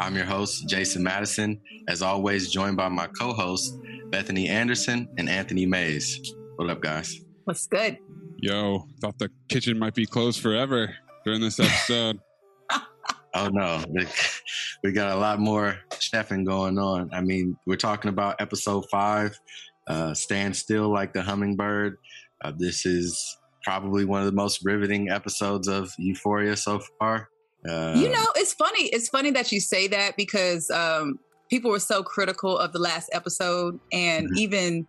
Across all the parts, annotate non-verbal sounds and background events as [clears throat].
I'm your host, Jason Madison, as always, joined by my co hosts, Bethany Anderson and Anthony Mays. What up, guys? What's good? Yo, thought the kitchen might be closed forever during this episode. [laughs] Oh no, we got a lot more chefing going on. I mean, we're talking about episode five, uh, "Stand Still Like the Hummingbird." Uh, this is probably one of the most riveting episodes of Euphoria so far. Uh, you know, it's funny. It's funny that you say that because um, people were so critical of the last episode, and Mhm. even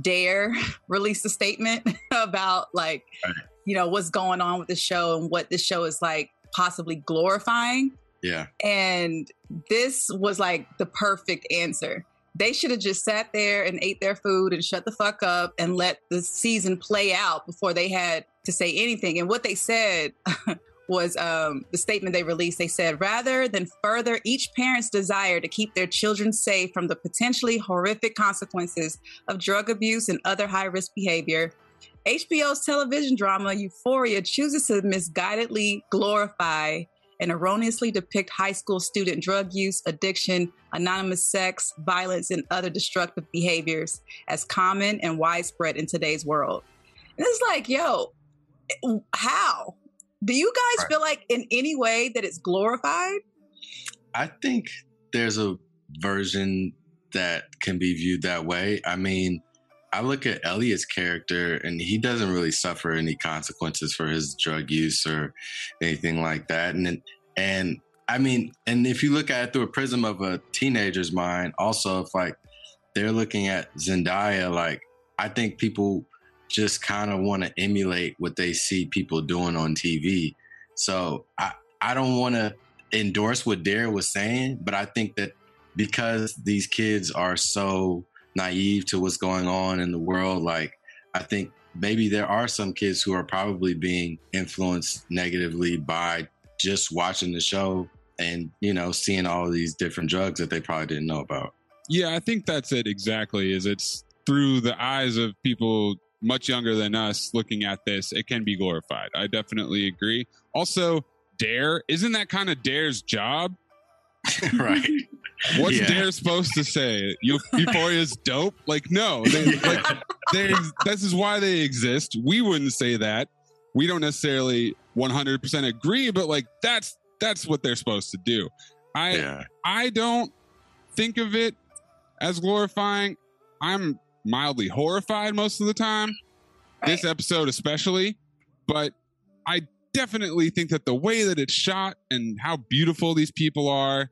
Dare [laughs] released a statement [laughs] about like, Right. you know, what's going on with the show and what the show is like possibly glorifying. yeah, And this was like the perfect answer. They should have just sat there and ate their food and shut the fuck up and let the season play out before they had to say anything. And what they said [laughs] was um, the statement they released. They said, rather than further each parent's desire to keep their children safe from the potentially horrific consequences of drug abuse and other high risk behavior, HBO's television drama Euphoria chooses to misguidedly glorify and erroneously depict high school student drug use, addiction, anonymous sex, violence, and other destructive behaviors as common and widespread in today's world. And it's like, yo, how? Do you guys Right. feel like in any way that it's glorified? I think there's a version that can be viewed that way. I mean, I look at Elliot's character and he doesn't really suffer any consequences for his drug use or anything like that. And and I mean, and if you look at it through a prism of a teenager's mind, also if like they're looking at Zendaya, like I think people just kind of want to emulate what they see people doing on TV. So I I don't want to endorse what Dare was saying, but I think that because these kids are so naive to what's going on in the world, like I think maybe there are some kids who are probably being influenced negatively by just watching the show and you know seeing all these different drugs that they probably didn't know about. yeah, I think that's it exactly. Is it's through the eyes of people much younger than us looking at this, it can be glorified. I definitely agree. Also, Dare isn't that kind of Dare's job? [laughs] right. [laughs] What's Yeah. Dare supposed to say? Eu- Euphoria's dope? Like, no, they, [laughs] like, this is why they exist. We wouldn't say that. We don't necessarily 100% agree, but like that's that's what they're supposed to do. I Yeah. I don't think of it as glorifying. I'm mildly horrified most of the time. This episode especially, but I definitely think that the way that it's shot and how beautiful these people are,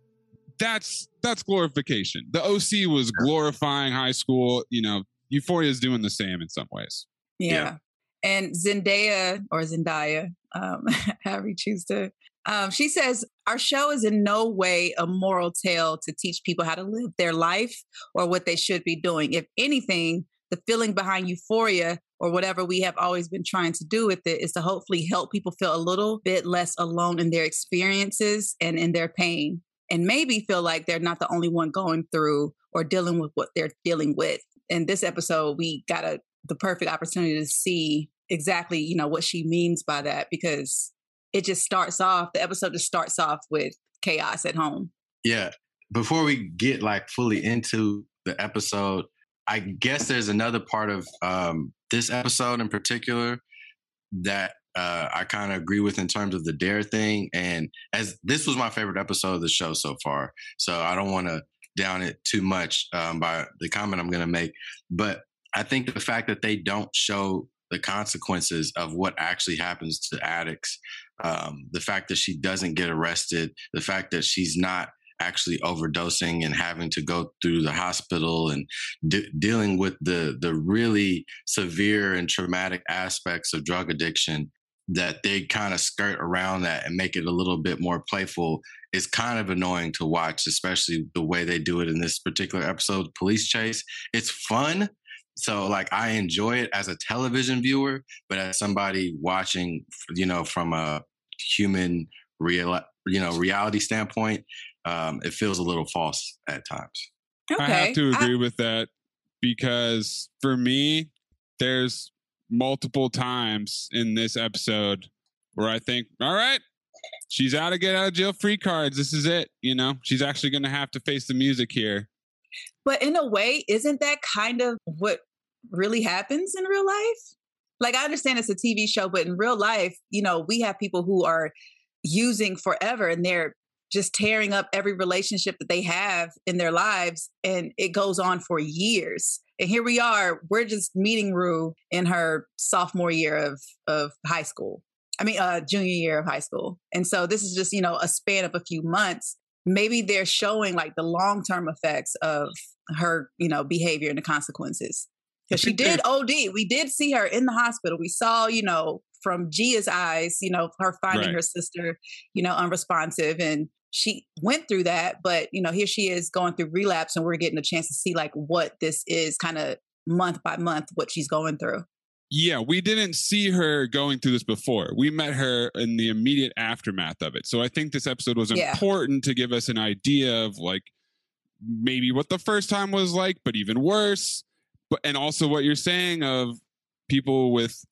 that's that's glorification. The OC was glorifying high school. You know, Euphoria is doing the same in some ways. Yeah. Yeah. And Zendaya or Zendaya, um, [laughs] however you choose to, um, she says, Our show is in no way a moral tale to teach people how to live their life or what they should be doing. If anything, the feeling behind euphoria or whatever we have always been trying to do with it is to hopefully help people feel a little bit less alone in their experiences and in their pain and maybe feel like they're not the only one going through or dealing with what they're dealing with. In this episode, we got a the perfect opportunity to see exactly, you know, what she means by that because it just starts off, the episode just starts off with chaos at home. Yeah. Before we get like fully into the episode, I guess there's another part of um, this episode in particular that uh, I kind of agree with in terms of the dare thing. And as this was my favorite episode of the show so far, so I don't want to down it too much um, by the comment I'm going to make. But I think the fact that they don't show the consequences of what actually happens to addicts, um, the fact that she doesn't get arrested, the fact that she's not actually overdosing and having to go through the hospital and de- dealing with the the really severe and traumatic aspects of drug addiction that they kind of skirt around that and make it a little bit more playful is kind of annoying to watch especially the way they do it in this particular episode police chase. It's fun so like i enjoy it as a television viewer but as somebody watching you know from a human real you know reality standpoint um, it feels a little false at times. Okay. I have to I- agree with that because for me, there's multiple times in this episode where I think, all right, she's out of get out of jail free cards. This is it. You know, she's actually going to have to face the music here. But in a way, isn't that kind of what really happens in real life? Like, I understand it's a TV show, but in real life, you know, we have people who are using forever and they're just tearing up every relationship that they have in their lives. And it goes on for years. And here we are, we're just meeting Rue in her sophomore year of, of high school. I mean, uh, junior year of high school. And so this is just, you know, a span of a few months. Maybe they're showing like the long term effects of her, you know, behavior and the consequences. Because she did OD. We did see her in the hospital. We saw, you know, from Gia's eyes, you know, her finding Right. her sister, you know, unresponsive. And she went through that. But, you know, here she is going through relapse, and we're getting a chance to see like what this is kind of month by month, what she's going through. Yeah, we didn't see her going through this before. We met her in the immediate aftermath of it. So I think this episode was Yeah. important to give us an idea of like maybe what the first time was like, but even worse. But and also what you're saying of people with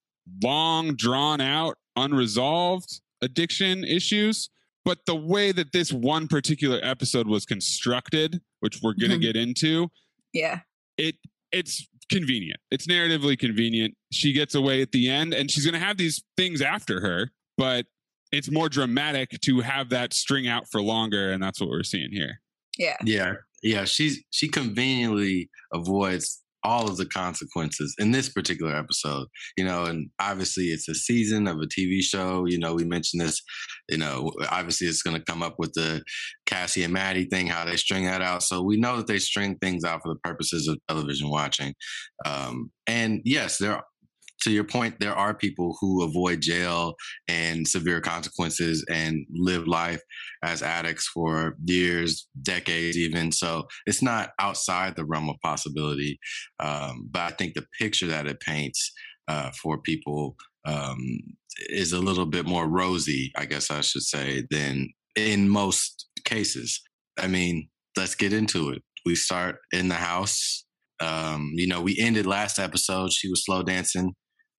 long drawn out unresolved addiction issues. But the way that this one particular episode was constructed, which we're going to Mhm. get into, Yeah. it it's convenient. It's narratively convenient. She gets away at the end and she's going to have these things after her, but it's more dramatic to have that string out for longer and that's what we're seeing here. Yeah. Yeah, yeah. She's she conveniently avoids all of the consequences in this particular episode. You know, and obviously it's a season of a TV show. You know, we mentioned this. You know, obviously it's going to come up with the Cassie and Maddie thing, how they string that out. So we know that they string things out for the purposes of television watching. Um, and yes, there. To your point, there are people who avoid jail and severe consequences and live life as addicts for years, decades, even. So it's not outside the realm of possibility. Um, but I think the picture that it paints uh, for people um, is a little bit more rosy, I guess I should say, than in most cases. I mean, let's get into it. We start in the house. Um, you know, we ended last episode. She was slow dancing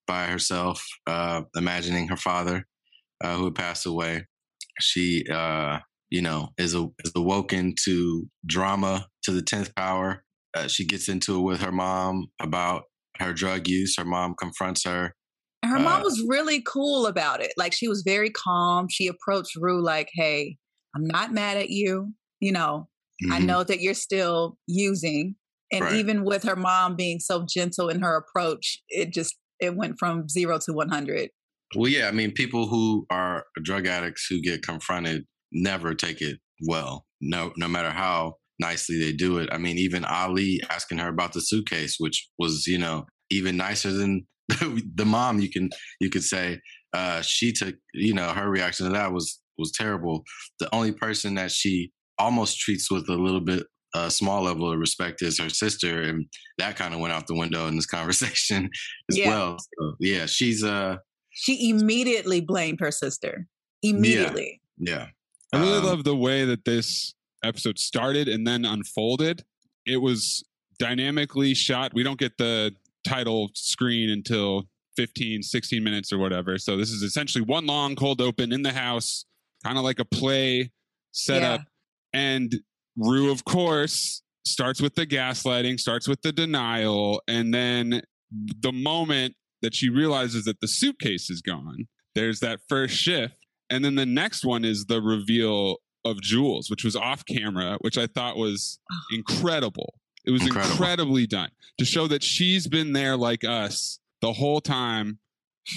by herself, uh, imagining her father uh, who had passed away she uh you know is a, is awoken to drama to the 10th power uh, she gets into it with her mom about her drug use her mom confronts her And her mom Uh, was really cool about it. Like she was very calm. She approached Rue like, "Hey, I'm not mad at you. You know, I Mhm. know that you're still using." And Right. even with her mom being so gentle in her approach, it just it went from zero to one hundred. Well, yeah, I mean, people who are drug addicts who get confronted never take it well. No, no matter how nicely they do it. I mean, even Ali asking her about the suitcase, which was, you know, even nicer than [laughs] the mom. You can you could say uh, she took, you know, her reaction to that was was terrible. The only person that she almost treats with a little bit a small level of respect is her sister, and that kind of went out the window in this [laughs] conversation as Yeah. well. So, yeah, she's uh, She immediately blamed her sister. Immediately. yeah, I really Um, love the way that this episode started and then unfolded. It was dynamically shot. We don't get the title screen until 15, 16 minutes or whatever. So this is essentially one long cold open in the house, kind of like a play setup. And Rue, of course, starts with the gaslighting, starts with the denial, and then the moment that she realizes that the suitcase is gone, there's that first shift. And then the next one is the reveal of Jules, which was off camera, which I thought was [sighs] incredible. It was Incredible. incredibly done to show that she's been there like us the whole time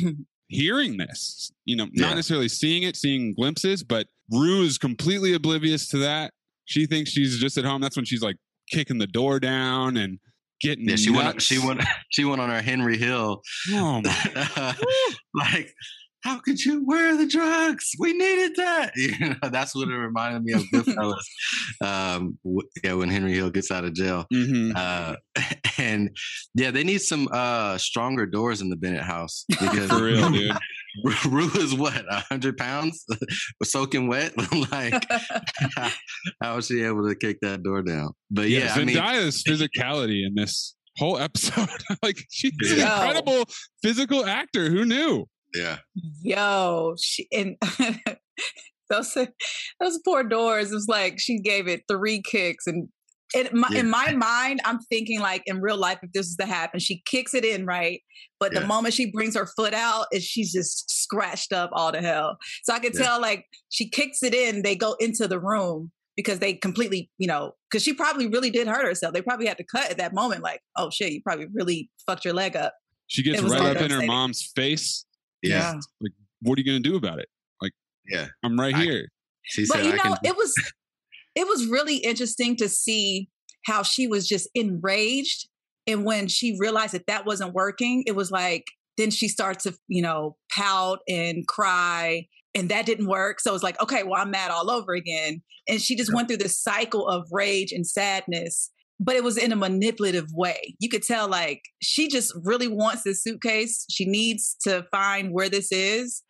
[laughs] hearing this. You know, Yeah. not necessarily seeing it, seeing glimpses, but Rue is completely oblivious to that. She thinks she's just at home. That's when she's like kicking the door down and getting yeah. She went, she went, [laughs] she went on her Henry Hill, Oh my [laughs] like. How could you? Where are the drugs? We needed that. [laughs] You know, that's what it reminded me of Goodfellas. um, yeah, when Henry Hill gets out of jail. Mhm. Uh, and yeah, they need some uh, stronger doors in the Bennett house because For real, dude. [laughs] Rue is what a hundred pounds, [laughs] soaking wet. [laughs] like, how was she able to kick that door down? But yeah, Yeah, I mean, Zendaya's physicality in this whole episode, like she's an Yo. incredible physical actor. Who knew? yeah, Yo, she and those those poor doors. It was like she gave it three kicks, and in my, Yeah. in my mind, I'm thinking like in real life, if this is to happen, she kicks it in right, but Yeah. the moment she brings her foot out, is she's just scratched up all to hell. So I could Yeah. tell like she kicks it in, they go into the room because they completely, you know, because she probably really did hurt herself. They probably had to cut at that moment, like, oh shit, you probably really fucked your leg up. She gets right up in her mom's face. yeah, Like, What are you going to do about it? Like, yeah. I'm right I- here. She but said, you know can." it was it was really interesting to see how she was just enraged and when she realized that that wasn't working it was like then she starts to you know pout and cry and that didn't work so it's like okay well i'm mad all over again and she just went through this cycle of rage and sadness but it was in a manipulative way you could tell like she just really wants this suitcase she needs to find where this is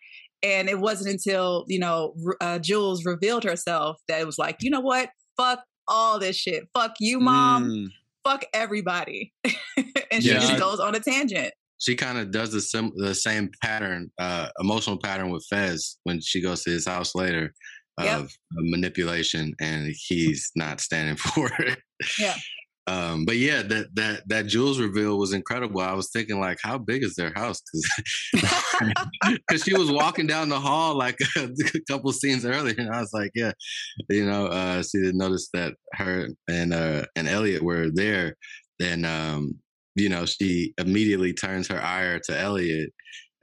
and it wasn't until you know uh, Jules revealed herself that it was like, you know what? Fuck all this shit. Fuck you, mom. Mm. Fuck everybody. [laughs] and she just goes on a tangent. she kind of does the sim- the same pattern, uh, emotional pattern with Fez when she goes to his house later of Yep. manipulation, and he's not standing [laughs] for it. Yeah. Um, but yeah, that that that Jules reveal was incredible. I was thinking like, how big is their house? Because [laughs] she was walking down the hall like [laughs] a couple scenes earlier, and I was like, yeah, you know, uh, she didn't notice that her and uh, and Elliot were there. Then um, you know, she immediately turns her ire to Elliot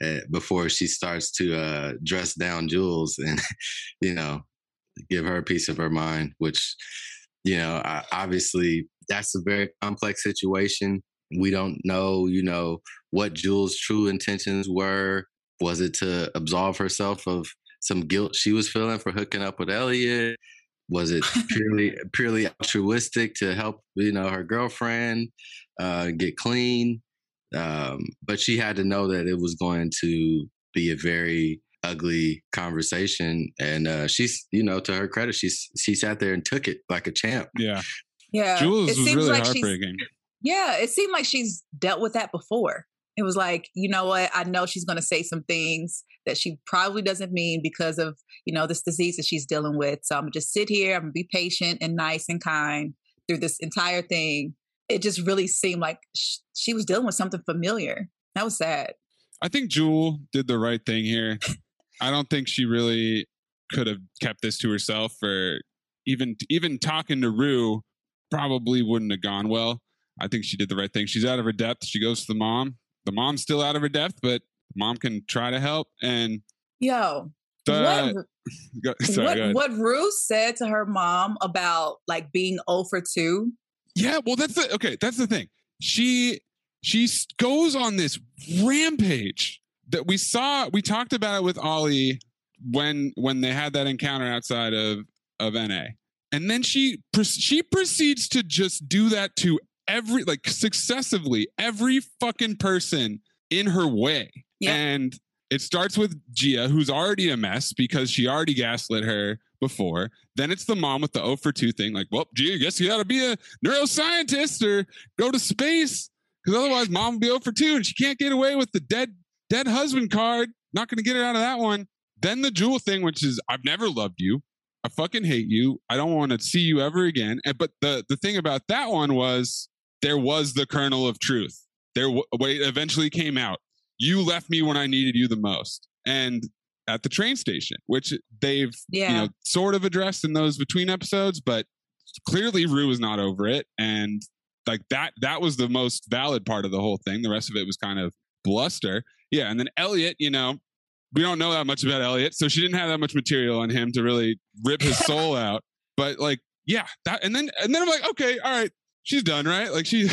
uh, before she starts to uh, dress down Jules and, [laughs] you know, give her a piece of her mind, which, you know, I, obviously that's a very complex situation. We don't know, you know, what Jules' true intentions were. Was it to absolve herself of some guilt she was feeling for hooking up with Elliot? Was it [laughs] purely purely altruistic to help, you know, her girlfriend uh, get clean? Um, but she had to know that it was going to be a very ugly conversation, and uh, she's, you know, to her credit, she's she sat there and took it like a champ. Yeah. Yeah. Jules it was seems really like she's heartbreaking. yeah, it seemed like she's dealt with that before. It was like, you know what? I know she's going to say some things that she probably doesn't mean because of, you know, this disease that she's dealing with. So I'm going to just sit here. I'm going to be patient and nice and kind through this entire thing. It just really seemed like sh- she was dealing with something familiar. That was sad. I think Jules did the right thing here. I don't think she really could have kept this to herself or even even talking to Rue probably wouldn't have gone well. I think she did the right thing. She's out of her depth. She goes to the mom. The mom's still out of her depth, but mom can try to help. And Yo, the what [laughs] go, sorry, what, what Ruth said to her mom about like being 0 for 2. Yeah, well, that's the okay. That's the thing. She she goes on this rampage that we saw. We talked about it with Ali when when they had that encounter outside of of NA, and then she she proceeds to just do that to every like successively every fucking person in her way, Yeah. and it starts with Gia, who's already a mess because she already gaslit her before. Then it's the mom with the O for 2 thing, like, well, Gia, I guess you gotta be a neuroscientist or go to space. Because otherwise mom will be 0 for 2 and she can't get away with the dead, dead husband card. Not gonna get her out of that one. Then the Jules thing, which is I've never loved you. I fucking hate you. I don't want to see you ever again. And but the the thing about that one was there was the kernel of truth. There, w- what eventually came out you left me when I needed you the most. And at the train station, which they've Yeah. you know sort of addressed in those between episodes, but clearly Rue was not over it. And like that that was the most valid part of the whole thing. The rest of it was kind of bluster. Yeah. And then Elliot, you know, we don't know that much about Elliot, so she didn't have that much material on him to really rip his soul [laughs] out. But like, yeah, that and then and then I'm like, okay, all right, she's done, right? Like she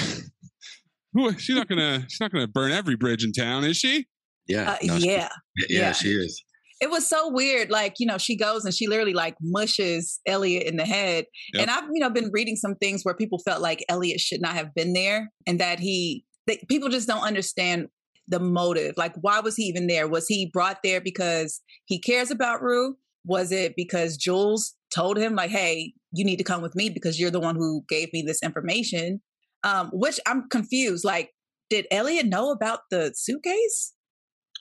[laughs] who- she's not gonna she's not gonna burn every bridge in town, is she? Yeah. Uh, no, she- yeah. yeah, yeah. she is. It was so weird. Like, you know, she goes and she literally like mushes Elliot in the head. Yep. And I've, you know, been reading some things where people felt like Elliot should not have been there and that he, they, people just don't understand the motive. Like, why was he even there? Was he brought there because he cares about Rue? Was it because Jules told him, like, hey, you need to come with me because you're the one who gave me this information? Um, which I'm confused. Like, did Elliot know about the suitcase?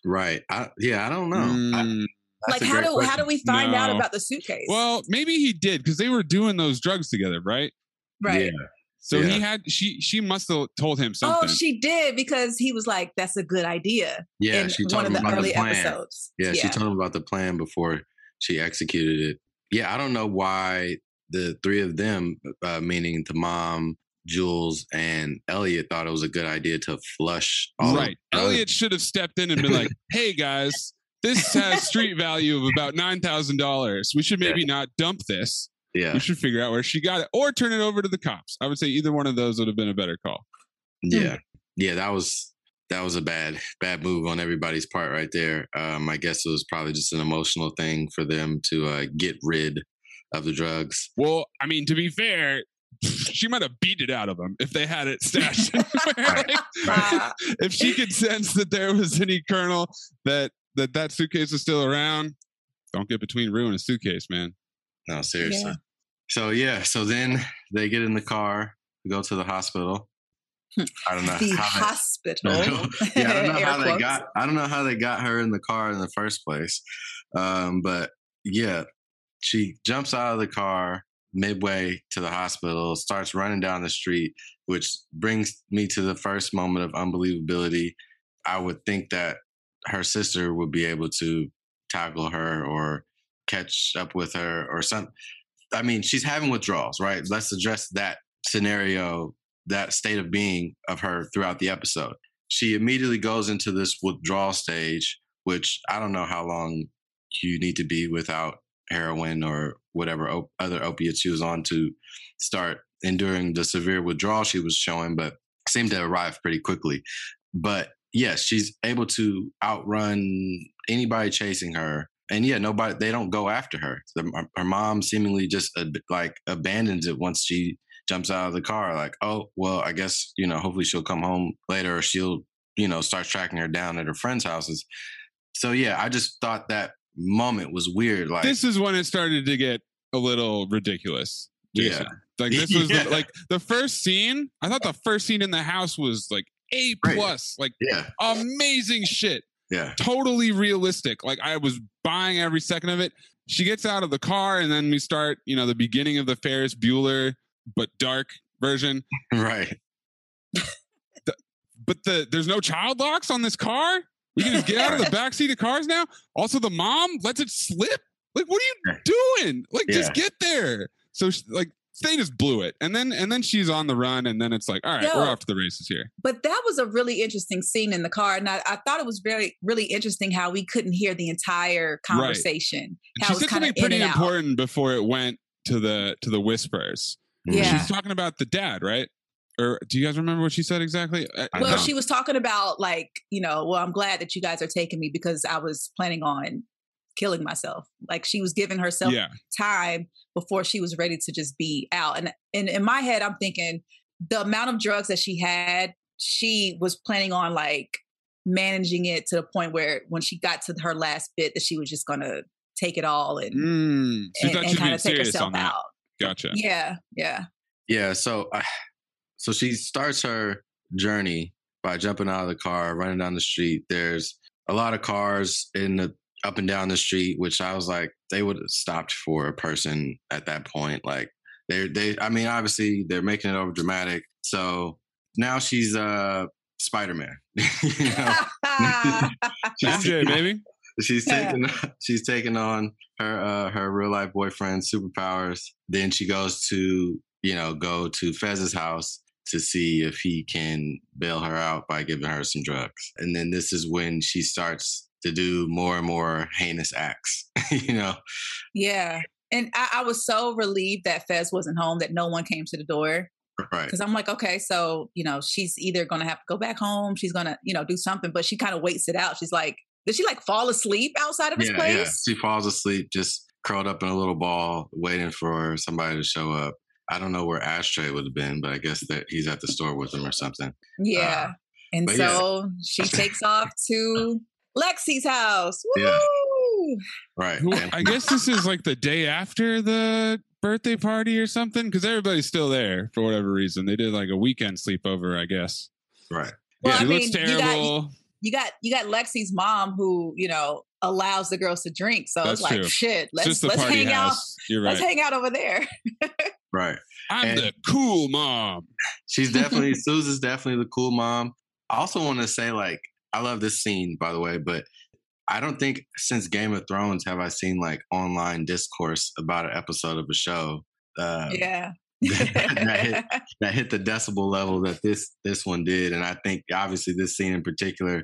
Right. I, yeah, I don't know. Mm, that's like how great do how do we find out about the suitcase? well, maybe he did because they were doing those drugs together, right? right. Yeah. So Yeah. he had she she must have told him something. Oh, she did because he was like, "That's a good idea." Yeah. in she one told of him the about early the plan. episodes. Yeah, she told him about the plan before she executed it. Yeah, I don't know why the three of them, uh, meaning the mom, Jules, and Elliot, thought it was a good idea to flush. All of right. the. Elliot should have stepped in and been like, [laughs] "Hey guys, this has street value of about nine thousand dollars. We should maybe not dump this. Yeah, We should figure out where she got it, or turn it over to the cops." I would say either one of those would have been a better call. yeah, yeah. That was that was a bad bad move on everybody's part right there. Um, I guess it was probably just an emotional thing for them to uh, get rid of the drugs. Well, I mean, to be fair, [laughs] she might have beat it out of them if they had it stashed. [laughs] anywhere. Right. Ah. [laughs] if she could sense that there was any kernel that that that suitcase was still around, don't get between Rue and a suitcase, man. No, seriously. So yeah, so then they get in the car, go to the hospital. I don't know the how they- [laughs] hospital. [laughs] yeah, I don't know how they got. I don't know how they got her in the car in the first place. Um, but yeah, she jumps out of the car midway to the hospital, starts running down the street, which brings me to the first moment of unbelievability. I would think that her sister would be able to tackle her or catch up with her or some. I mean, she's having withdrawals, right? Let's address that scenario, that state of being of her throughout the episode she immediately goes into this withdrawal stage, which I don't know how long you need to be without heroin or whatever op- other opiates she was on to start enduring the severe withdrawal she was showing, but seemed to arrive pretty quickly. But yes, she's able to outrun anybody chasing her. And yeah, nobody, they don't go after her. The, her- her mom seemingly just uh, like abandons it once she jumps out of the car like oh well i guess you know hopefully she'll come home later or she'll you know start tracking her down at her friends houses so yeah i just thought that moment was weird like this is when it started to get a little ridiculous. Jason. Like this [laughs] was Yeah. the, like the first scene. I thought the first scene in the house was like A plus, like yeah amazing shit. Yeah Totally realistic. Like I was buying every second of it. She gets out of the car and then we start, you know, the beginning of the Ferris Bueller but dark version. [laughs] right But the there's no child locks on this car. We can just get out of the [laughs] back seat of cars now. Also, the mom lets it slip. Like, what are you doing? Like, just get there. So, she- like, they just blew it. And then and then she's on the run, and then it's like, all right, Yo. we're off to the races here. But that was a really interesting scene in the car. And I, I thought it was very, really interesting how we couldn't hear the entire conversation. And How she it was said kind something of pretty and out. important before it went to the to the whispers. Yeah. She's talking about the dad, right? Or do you guys remember what she said exactly? I- I Well, she was talking about like, you know, well, I'm glad that you guys are taking me because I was planning on killing myself. Like she was giving herself yeah, time before she was ready to just be out. And, and in my head, I'm thinking the amount of drugs that she had, she was planning on like managing it to the point where when she got to her last bit, that she was just gonna take it all and mm, she and, thought and she'd kind be of take herself out. Gotcha. Yeah, yeah, Yeah, so uh, so she starts her journey by jumping out of the car, running down the street. There's a lot of cars in the up and down the street, which I was like, they would have stopped for a person at that point. Like they they I mean, obviously they're making it over dramatic. So now she's uh Spider Man. [laughs] you know? [laughs] She's- MJ, baby. she's taking she's taking on her uh, her real life boyfriend's superpowers. Then she goes to you know go to Fez's house to see if he can bail her out by giving her some drugs. And then this is when she starts to do more and more heinous acts. [laughs] you know, yeah. And I, I was so relieved that Fez wasn't home, that no one came to the door. right? Because I'm like, okay, so you know, she's either gonna have to go back home, she's gonna, you know, do something, but she kind of waits it out. She's like, did she like fall asleep outside of his Yeah, place? yeah. She falls asleep, just curled up in a little ball, waiting for somebody to show up. I don't know where Ashtray would have been, but I guess that he's at the store with him or something. Yeah. and Uh, yeah. so she [laughs] takes off to Lexi's house. Woo! Yeah. Right. Who- I guess this is like the day after the birthday party or something because everybody's still there for whatever reason. They did like a weekend sleepover, I guess. right. Well, she I looks mean, you got- terrible. You got you got Lexi's mom who, you know, allows the girls to drink. So That's it's like true. shit, let's just let's party hang out. house. You're right. Let's hang out over there. [laughs] Right. I'm and- the cool mom. She's definitely Susan's definitely the cool mom. I also want to say, like, I love this scene, by the way, but I don't think since Game of Thrones have I seen like online discourse about an episode of a show uh, yeah. [laughs] that, hit, [laughs] that hit the decibel level that this this one did, and I think obviously this scene in particular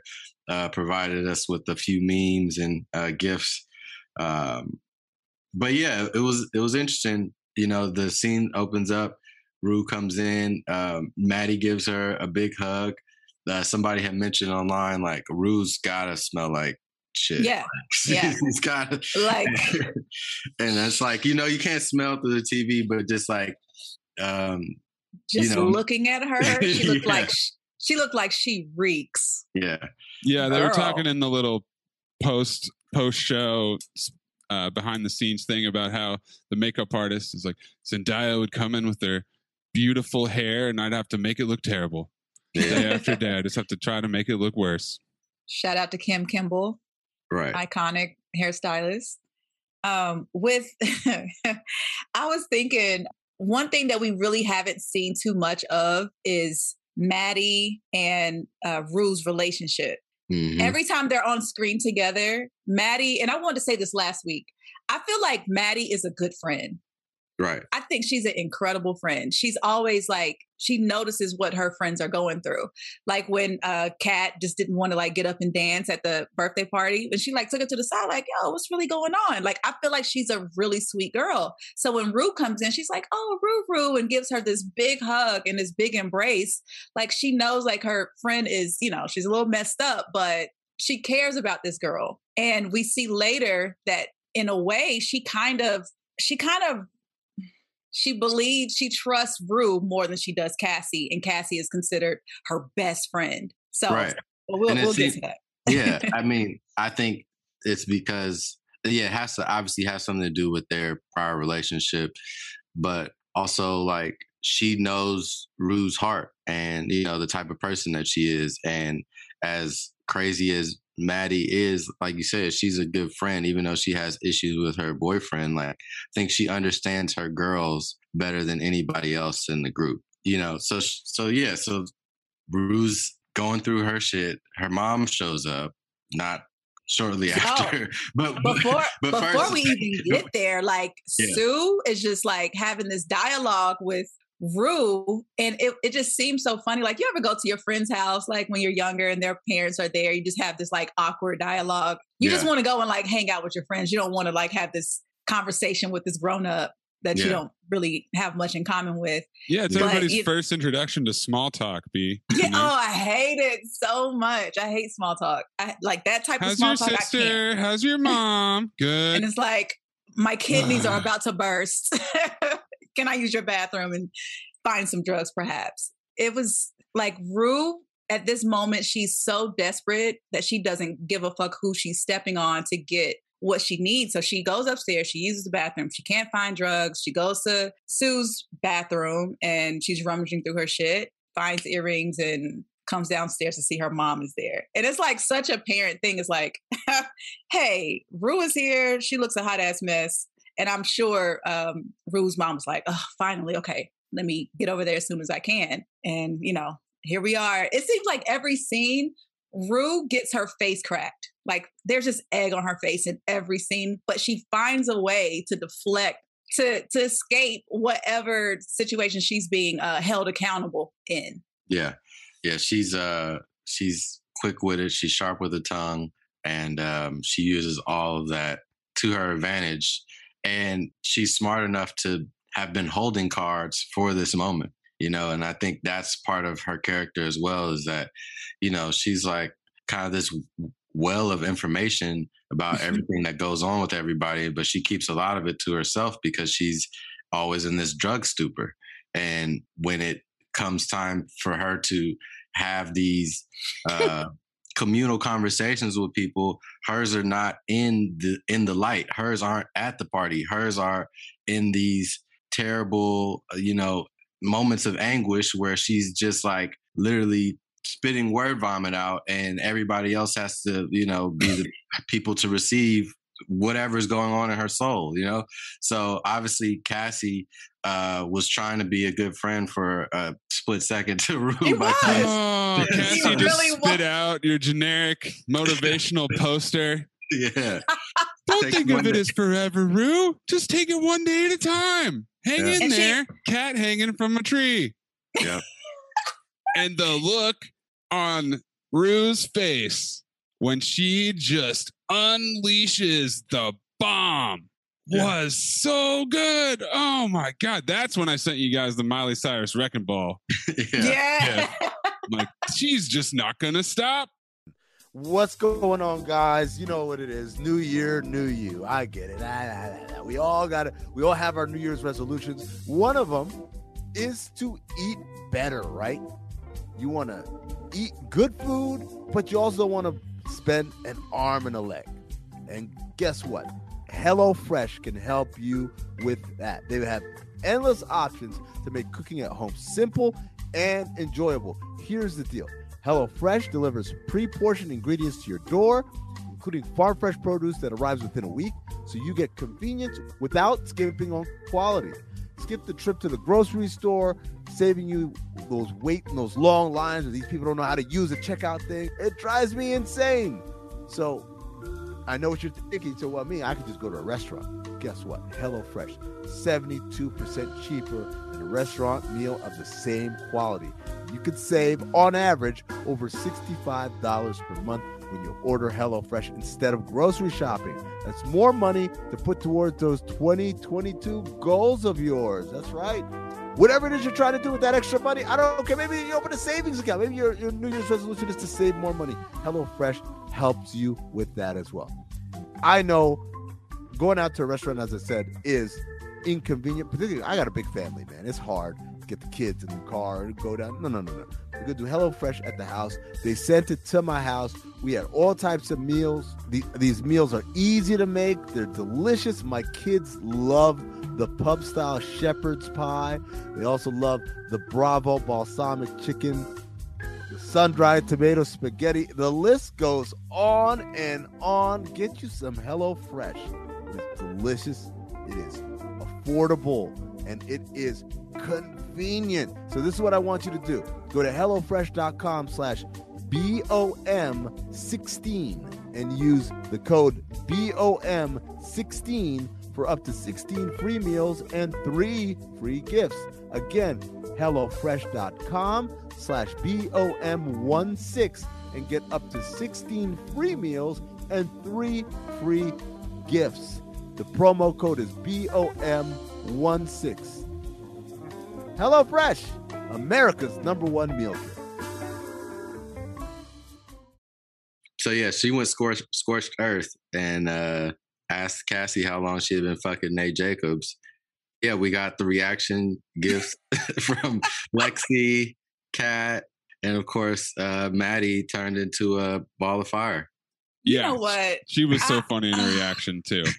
uh, provided us with a few memes and uh, gifs. Um, but yeah, it was it was interesting. You know, the scene opens up. Rue comes in. Um, Maddie gives her a big hug. Uh, somebody had mentioned online like Rue's gotta smell like shit. yeah. [laughs] yeah. He's gotta Like [laughs] and it's like you know you can't smell through the TV, but just like um just know. [laughs] looking at her, she looked Yeah. like sh- she looked like she reeks. yeah Yeah, they were talking in the little post post show uh, behind the scenes thing about how the makeup artist is like Zendaya would come in with their beautiful hair, and I'd have to make it look terrible day after day. I just have to try to make it look worse. Shout out to Kim Kimble, right iconic hairstylist. Um, with [laughs] I was thinking one thing that we really haven't seen too much of is Maddie and uh, Rue's relationship. Mhm. Every time they're on screen together, Maddie, and I wanted to say this last week, I feel like Maddie is a good friend. Right I think she's an incredible friend. She's always like she notices what her friends are going through. Like when uh Kat just didn't want to like get up and dance at the birthday party, and she like took it to the side, like, yo, what's really going on? Like I feel like she's a really sweet girl. So when Rue comes in, she's like, oh, Rue, Rue, and gives her this big hug and this big embrace. Like she knows like her friend is, you know, she's a little messed up, but she cares about this girl. And we see later that in a way, she kind of she kind of she believes she trusts Rue more than she does Cassie, and Cassie is considered her best friend. So right we'll, we'll get to that. yeah i [laughs] mean i think it's because yeah it has to obviously have something to do with their prior relationship but also like she knows rue's heart and you know the type of person that she is and as crazy as maddie is like you said she's a good friend even though she has issues with her boyfriend like i think she understands her girls better than anybody else in the group you know so so yeah so rue's going through her shit her mom shows up not shortly after. [laughs] but before but before first- we even [laughs] get there, like Yeah. Sue is just like having this dialogue with Rue, and it, it just seems so funny. Like you ever go to your friend's house, like when you're younger and their parents are there, you just have this like awkward dialogue. You just want to go and like hang out with your friends. You don't want to like have this conversation with this grown up that you don't really have much in common with. Yeah, it's But everybody's you- first introduction to small talk. B. [laughs] Yeah, you know? oh, I hate it so much. I hate small talk. I like that type of How's small your talk. I can't. sister? How's your [laughs] mom? Good. and it's like my kidneys are [sighs] about to burst. [laughs] Can I use your bathroom and find some drugs, perhaps? It was like Rue at this moment, she's so desperate that she doesn't give a fuck who she's stepping on to get what she needs. So she goes upstairs, she uses the bathroom, she can't find drugs. She goes to Sue's bathroom and she's rummaging through her shit, finds earrings and comes downstairs to see her mom is there. And it's like such a parent thing. It's like, [laughs] hey, Rue is here. She looks a hot ass mess. And I'm sure um, Rue's mom was like, oh, finally, okay, let me get over there as soon as I can. And, you know, here we are. It seems like every scene, Rue gets her face cracked. Like there's just egg on her face in every scene, but she finds a way to deflect, to to escape whatever situation she's being uh, held accountable in. Yeah, yeah. She's uh she's quick witted. She's sharp with her tongue, and um, she uses all of that to her advantage. And she's smart enough to have been holding cards for this moment, you know. And I think that's part of her character as well. Is that you know she's like kind of this well of information about everything that goes on with everybody, but she keeps a lot of it to herself because she's always in this drug stupor. And when it comes time for her to have these uh, communal conversations with people, hers are not in the in the light. Hers aren't at the party. Hers are in these terrible, uh, you know, moments of anguish where she's just like literally spitting word vomit out and everybody else has to you know be the [clears throat] people to receive whatever's going on in her soul you know so obviously cassie uh was trying to be a good friend for a split second to Rue He by was. Oh, [laughs] He Cassie just spit was. out your generic motivational [laughs] poster. yeah [laughs] Don't Take think of it day. as forever, Rue. Just take it one day at a time. Hang Yeah. in And she- there, cat hanging from a tree. Yep. and the look on Rue's face when she just unleashes the bomb Yeah. was so good. Oh my god, that's when I sent you guys the Miley Cyrus wrecking ball. [laughs] Yeah. I'm [laughs] like, she's just not gonna stop. What's going on, guys? You know what it is. New year, new you. I get it. Ah, ah, ah, ah. We all got it. We all have our New Year's resolutions. One of them is to eat better, right? You want to eat good food, but you also want to spend an arm and a leg. And guess what? HelloFresh can help you with that. They have endless options to make cooking at home simple and enjoyable. Here's the deal HelloFresh delivers pre portioned ingredients to your door, including farm fresh produce that arrives within a week, so you get convenience without skimping on quality. Skip the trip to the grocery store, saving you those wait in those long lines where these people don't know how to use a checkout thing. It drives me insane. So I know what you're thinking. So, well, me, I could just go to a restaurant. Guess what? HelloFresh, 72% cheaper than a restaurant meal of the same quality. You could save, on average, over $65 per month when you order HelloFresh instead of grocery shopping. That's more money to put towards those 2022 goals of yours. That's right. Whatever it is you're trying to do with that extra money, I don't care. Maybe you open a savings account. Maybe your, your New Year's resolution is to save more money. HelloFresh helps you with that as well. I know going out to a restaurant, as I said, is inconvenient. Particularly, I got a big family, man. It's hard to get the kids in the car and go down. No, no, no, no. We're gonna do HelloFresh at the house. They sent it to my house. We had all types of meals. The, these meals are easy to make. They're delicious. My kids love the pub style shepherd's pie. They also love the Bravo balsamic chicken, the sun dried tomato spaghetti. The list goes on and on. Get you some HelloFresh. It's delicious. It is affordable and it is convenient. So this is what I want you to do. Go to HelloFresh.com slash BOM16 and use the code BOM16 for up to 16 free meals and three free gifts. Again, HelloFresh.com slash BOM16 and get up to 16 free meals and three free gifts. The promo code is BOM16. HelloFresh, America's number one meal kit. So yeah, she went scorched, scorched earth and uh, asked Cassie how long she had been fucking Nate Jacobs. Yeah, we got the reaction gifts [laughs] from Lexi, Kat, and of course uh, Maddie turned into a ball of fire. Yeah, You know what? she was so I- funny in her reaction too. [laughs]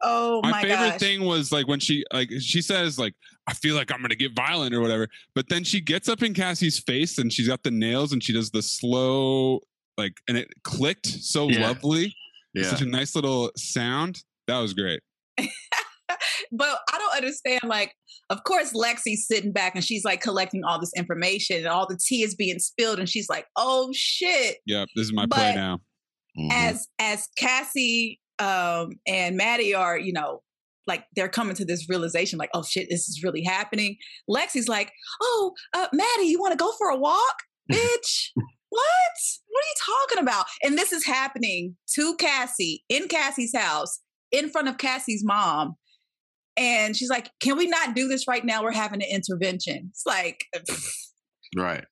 Oh my, my, favorite gosh. thing was like when she like she says like I feel like I'm gonna get violent or whatever, but then she gets up in Cassie's face and she's got the nails and she does the slow like and it clicked so Yeah. lovely. Yeah, Such a nice little sound. That was great. [laughs] but I don't understand. Like, of course, Lexi's sitting back and she's like collecting all this information, and all the tea is being spilled, and she's like, "Oh shit!" Yep, this is my play But- now. Mhm. As as Cassie um, and Maddie are, you know, like they're coming to this realization, like, "Oh shit, this is really happening." Lexi's like, "Oh, uh, Maddie, you want to go for a walk, [laughs] bitch?" What? What are you talking about? And this is happening to Cassie in Cassie's house in front of Cassie's mom. And she's like, Can we not do this right now? We're having an intervention. It's like, right.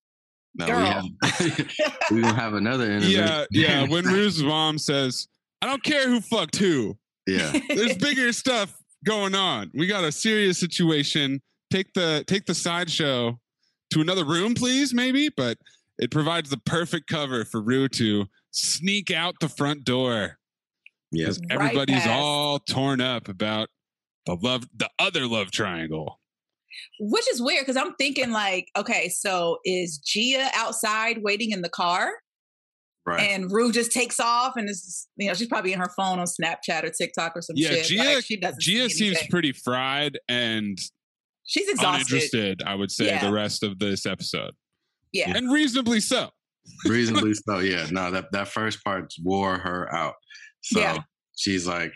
No, Girl. we have [laughs] we gonna have another [laughs] interview. Yeah, yeah. When Rue's mom says, I don't care who fucked who. yeah, There's bigger stuff going on. We got a serious situation. Take the take the sideshow to another room, please, maybe. But it provides the perfect cover for Rue to sneak out the front door. yeah. 'Cause Right everybody's past. all torn up about the love, the other love triangle. which is weird because I'm thinking, like, okay, so is Gia outside waiting in the car? Right. And Rue just takes off and is, you know, she's probably in her phone on Snapchat or TikTok or some Yeah, shit. Gia- like, she doesn't Gia see seems pretty fried and she's exhausted. uninterested. I would say Yeah. the rest of this episode, Yeah. and reasonably so. Reasonably [laughs] so. Yeah. No, that that first part wore her out. So Yeah. she's like,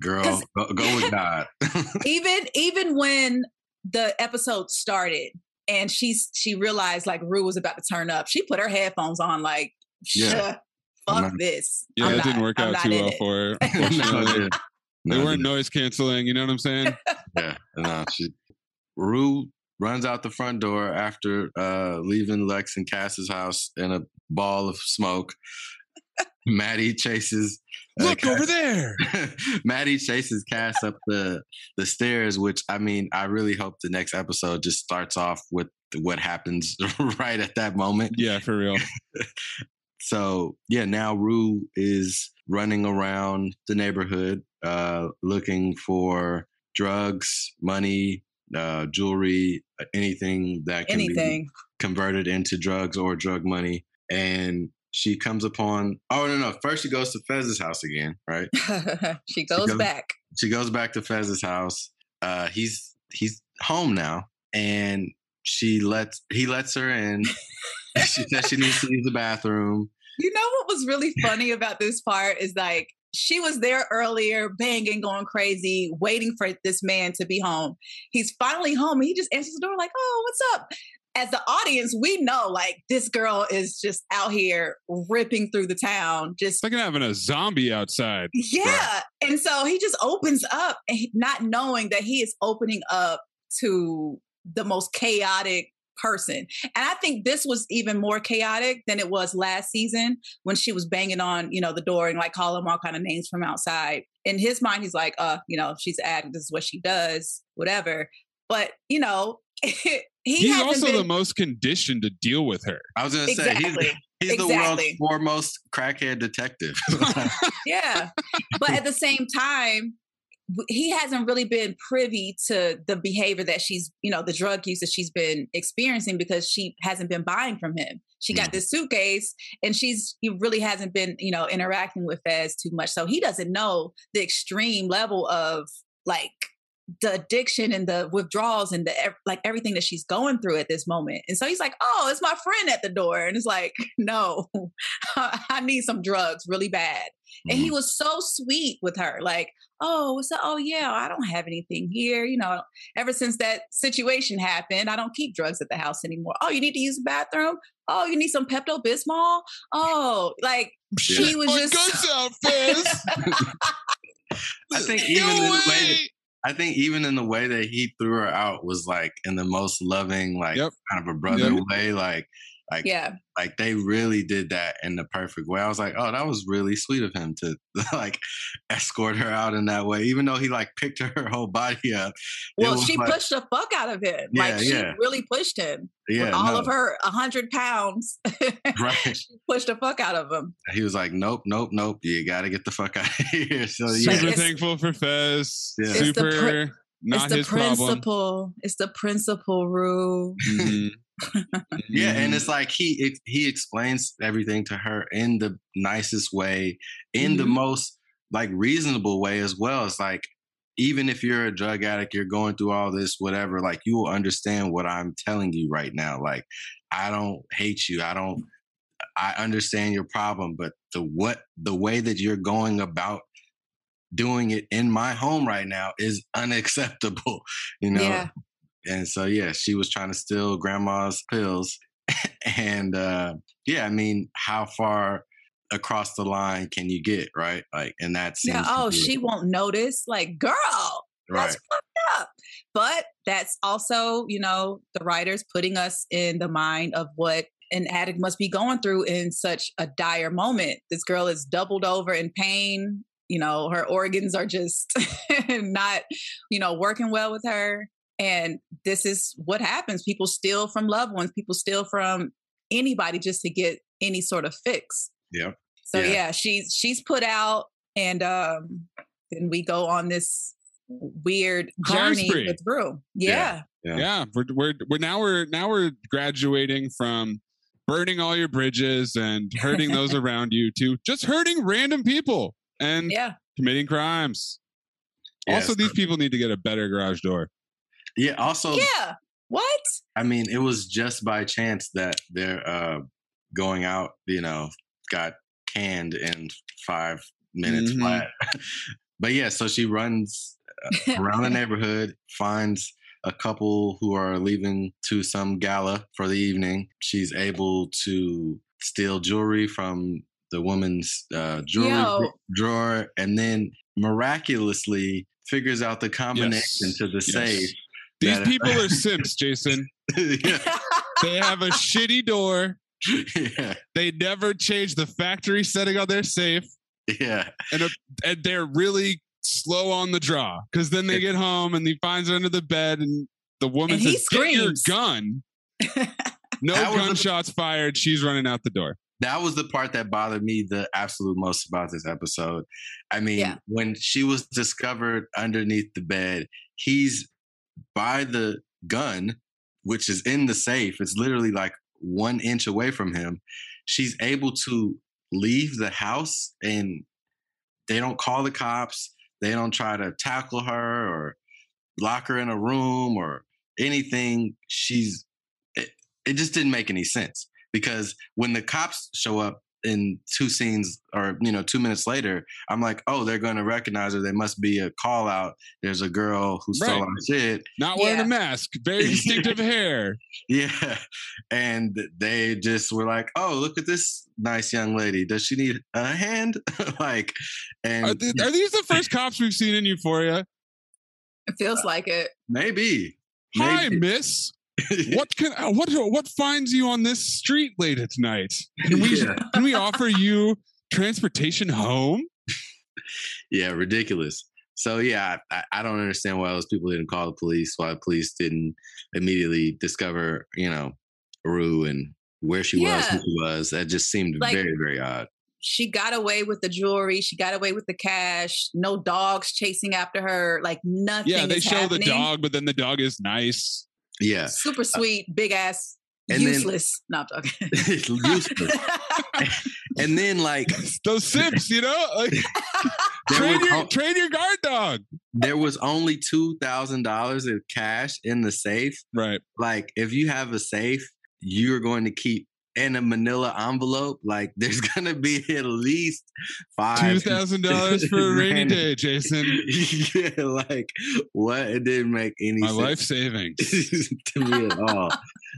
"Girl, go, go with [laughs] God." [laughs] even even when the episode started and she's she realized like Rue was about to turn up, she put her headphones on like, Yeah. fuck No. this. Yeah, I'm it not- didn't work I'm out too well it. for [laughs] her. [laughs] no, Unfortunately. it. They weren't noise canceling. You know what I'm saying? Yeah. No, she Rue runs out the front door after uh leaving Lex and Cass's house in a ball of smoke. Maddie chases uh, Look Cass- over there. [laughs] Maddie chases Cass up the the stairs, which I mean, I really hope the next episode just starts off with what happens right at that moment. Yeah, for real. So yeah, now Rue is running around the neighborhood, uh, looking for drugs, money, uh, jewelry, anything that can be converted into drugs or drug money. And she comes upon oh no no first she goes to Fez's house again right [laughs] she goes goes- back. she goes back to Fez's house uh he's he's home now and she lets he lets her in [laughs] she says she needs to use the bathroom You know what was really funny about this part is like she was there earlier, banging, going crazy, waiting for this man to be home. He's finally home and he just answers the door, like, oh, what's up? As the audience, we know like this girl is just out here ripping through the town, just like having a zombie outside. yeah. And so he just opens up, not knowing that he is opening up to the most chaotic person. And I think this was even more chaotic than it was last season when she was banging on, you know, the door and like calling him all kind of names from outside. In his mind, he's like, uh, you know, she's acting, this is what she does, whatever. But, you know, [laughs] he He's also been- the most conditioned to deal with her. I was gonna say exactly. he's, he's the world's foremost crackhead detective. [laughs] yeah but at the same time w- he hasn't really been privy to the behavior that she's you know the drug use that she's been experiencing because she hasn't been buying from him she got mm. this suitcase and she's he really hasn't been you know interacting with Fez too much so he doesn't know the extreme level of like the addiction and the withdrawals and the like everything that she's going through at this moment. And so he's like, "Oh, it's my friend at the door," and it's like, [laughs] "No, [laughs] I need some drugs really bad." And he Mhm. was so sweet with her, like, "Oh, what's up? Oh yeah, I don't have anything here. You know, ever since that situation happened, I don't keep drugs at the house anymore. Oh, you need to use the bathroom. Oh, you need some Pepto Bismol. Oh, like she was My just guts out, Fizz. I think No even in the way that. I think even in the way that he threw her out was like in the most loving, like Yep. kind of a brother Yep. way. Like like yeah. like they really did that in the perfect way. I was like, oh, that was really sweet of him to [laughs] like escort her out in that way, even though he like picked [laughs] her whole body up. Well, she like- pushed the fuck out of him. Yeah, like she yeah. really pushed him Yeah, with all no, of her hundred pounds. [laughs] right. she pushed the fuck out of him. He was like, nope, nope, nope. You got to get the fuck out of here. So yeah, Super it's- thankful for Fez. Yeah. It's the Super pri- not it's the his problem. principle. It's the principle rule. Mhm. [laughs] yeah, and it's like he it, he explains everything to her in the nicest way, in the Mhm. most like reasonable way as well. It's like even if you're a drug addict, you're going through all this, whatever. Like you will understand what I'm telling you right now. Like I don't hate you. I don't. I understand your problem, but the what the way that you're going about doing it in my home right now is [laughs] unacceptable. You know, Yeah. And so yeah, she was trying to steal grandma's pills. [laughs] and uh yeah, I mean, how far across the line can you get, right? Like and that's Yeah. Oh, she won't notice. Like, girl, right. that's fucked up. But that's also, you know, the writers putting us in the mind of what an addict must be going through in such a dire moment. This girl is doubled over in pain. You know, her organs are just [laughs] not, you know, working well with her. And this is what happens. People steal from loved ones, people steal from anybody just to get any sort of fix. Yeah. So Yeah. yeah, she's she's put out and um then we go on this weird Crime journey spree. with Rue. Yeah. Yeah. yeah we're, we're we're now we're now we're graduating from burning all your bridges and hurting those [laughs] around you to just hurting random people and Yeah. committing crimes also these people need to get a better garage door Yeah, also Yeah. What? I mean, it was just by chance that they're uh going out, you know, got canned in 5 minutes Mhm. flat. [laughs] but yeah, so she runs uh, around the [laughs] neighborhood, finds a couple who are leaving to some gala for the evening. She's able to steal jewelry from the woman's uh, jewelry Yo. drawer and then miraculously figures out the combination Yes. to the Yes. safe. These That- people are [laughs] simps jason. Yeah, [laughs] they have a shitty door. Yeah, they never change the factory setting on their safe. Yeah, and they're really slow on the draw because then they get home and he finds her under the bed and the woman And he says get your gun. [laughs] No That was the- gunshots fired. She's running out the door. That was the part that bothered me the absolute most about this episode. I mean, Yeah. when she was discovered underneath the bed, he's by the gun, which is in the safe. It's literally like one inch away from him. She's able to leave the house and they don't call the cops. They don't try to tackle her or lock her in a room or anything. She's, it, it just didn't make any sense because when the cops show up in two scenes or you know two minutes later i'm like oh they're going to recognize her. There must be a call out. There's a girl who stole Right. our shit. Not wearing Yeah. a mask. Very distinctive [laughs] hair. Yeah. And they just were like oh look at this nice young lady. Does she need a hand? [laughs] Like and are, th- are these the first cops we've seen in euphoria? It feels like it. maybe. Hi maybe. miss [laughs] what can uh, what what finds you on this street late at night can we Yeah. can we offer you transportation home yeah ridiculous so yeah I, I don't understand why those people didn't call the police why the police didn't immediately discover you know rue and where she was who she was that just seemed Like- very very odd She got away with the jewelry. She got away with the cash. No dogs chasing after her. Like nothing. yeah they is show the dog but then the dog is nice yeah Super uh, sweet, big ass, And then- useless. no, I'm joking. [laughs] useless [laughs] and then like those sips, you know like [laughs] train was, your o- train your guard dog. there was only two thousand dollars in cash in the safe. Right. Like, if you have a safe, you're going to keep in a Manila envelope. Like, [laughs] there's gonna be at least five Two thousand [laughs] dollars for a rainy Rainy. day, Jason. [laughs] yeah, like what? It didn't make any My sense life savings. to me at all.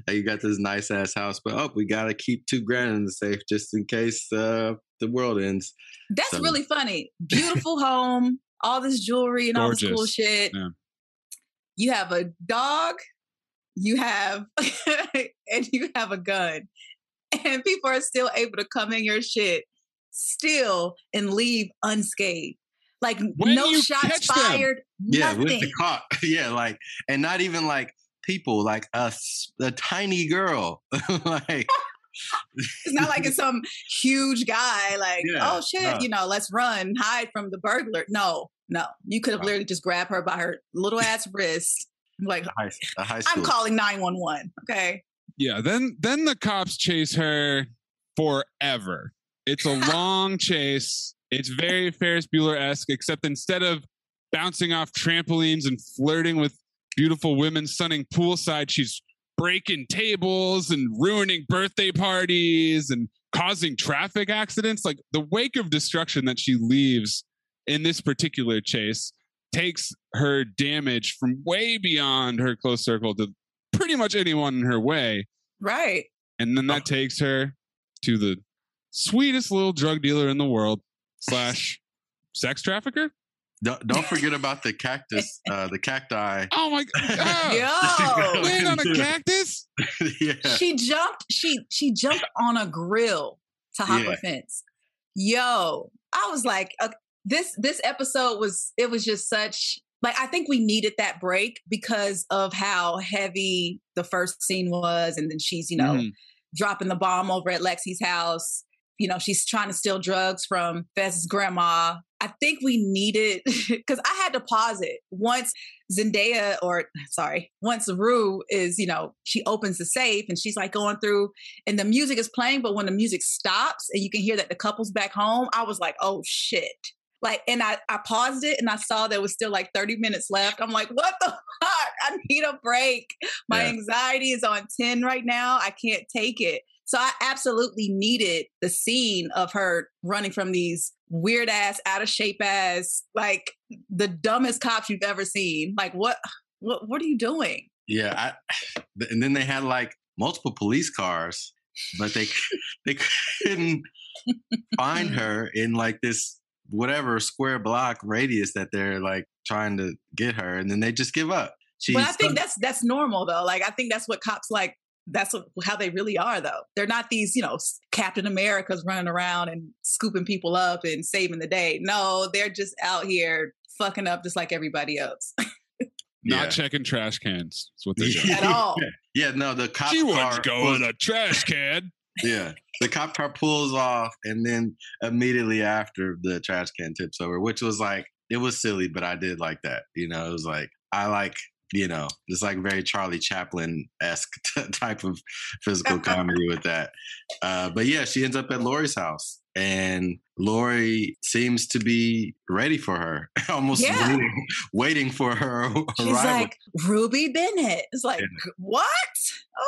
Like, you got this nice ass house, but oh, we gotta keep two grand in the safe just in case uh, the world ends. That's So- really funny. Beautiful home, all this jewelry and all this cool shit. Yeah. You have a dog, you have, and you have a gun. [laughs] And people are still able to come in your shit still and leave unscathed. Like When no shots fired, Yeah, with the cop. [laughs] Yeah, like, and not even like people, like a, s- a tiny girl. [laughs] like, It's not like it's some huge guy, like, Yeah, oh shit, no. you know, let's run, hide from the burglar. No, no. You could have Right. literally just grabbed her by her little ass wrist. Like, high, high. I'm calling 911. Okay. Yeah, then then the cops chase her forever. It's a [laughs] long chase. It's very Ferris Bueller esque, except instead of bouncing off trampolines and flirting with beautiful women sunning poolside, she's breaking tables and ruining birthday parties and causing traffic accidents. Like the wake of destruction that she leaves in this particular chase takes her damage from way beyond her close circle to pretty much anyone in her way. Right. And then that takes her to the sweetest little drug dealer in the world slash sex trafficker. Don't, don't forget about the cactus, [laughs] uh, the cacti. Oh my god! [laughs] Yo. Land on a cactus? [laughs] yeah. She jumped, she she jumped on a grill to hop Yeah. a fence. Yo, I was like, uh, this this episode was it was just such like I think we needed that break because of how heavy the first scene was, and then she's you know Mhm. dropping the bomb over at Lexi's house. You know, she's trying to steal drugs from Fez's grandma. I think we needed [laughs] because I had to pause it once Zendaya, or sorry, once Rue is, you know, she opens the safe and she's like going through, and the music is playing, but when the music stops and you can hear that the couple's back home, I was like, oh shit. Like, and I, I paused it and I saw there was still like 30 minutes left. I'm like, what the [laughs] fuck? I need a break. My Yeah. anxiety is on 10 right now. I can't take it. So I absolutely needed the scene of her running from these weird ass, out of shape ass, like the dumbest cops you've ever seen. Like, what, what, what are you doing? Yeah, I, [sighs] and then they had like multiple police cars, but they [laughs] they couldn't find [laughs] her in like this whatever square block radius that they're like trying to get her, and then they just give up. She's but I think that's that's normal though. Like, I think that's what cops like. That's what, how they really are, though. They're not these, you know, Captain Americas running around and scooping people up and saving the day. No, they're just out here fucking up just like everybody else [laughs] Not Yeah. checking trash cans. That's what they're [laughs] doing. at all. yeah, no, the cop She car wouldn't go was- in a trash can. Yeah, the cop car pulls off, and then immediately after the trash can tips over, which was like it was silly, but I did like that. You know, it was like I like you know it's like very Charlie Chaplin esque [laughs] type of physical comedy with that. Uh, but yeah, she ends up at Laurie's house, and Laurie seems to be ready for her, [laughs] almost Yeah. waiting, waiting for her [laughs] arrival. She's like Ruby Bennett. It's like Yeah. what?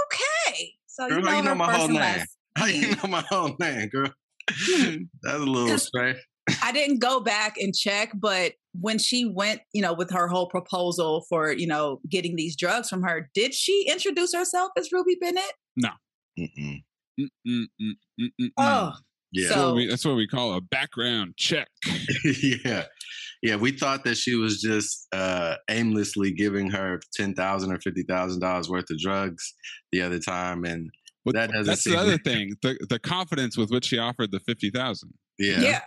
Okay, so Girl, you know, you know my whole name? last How you name. know my [laughs] whole name, girl? Hmm. That's a little strange. I didn't go back and check, but when she went, you know, with her whole proposal for you know getting these drugs from her, did she introduce herself as Ruby Bennett? No. Mm-mm. mm, mm, mm, mm, Oh. Yeah. That's, So- what we, that's what we call a background check. [laughs] yeah. Yeah. We thought that she was just uh, aimlessly giving her 10,000 or fifty thousand dollars worth of drugs the other time, and But That doesn't that's seem- the other thing. The the confidence with which she offered the fifty thousand. yeah, yeah.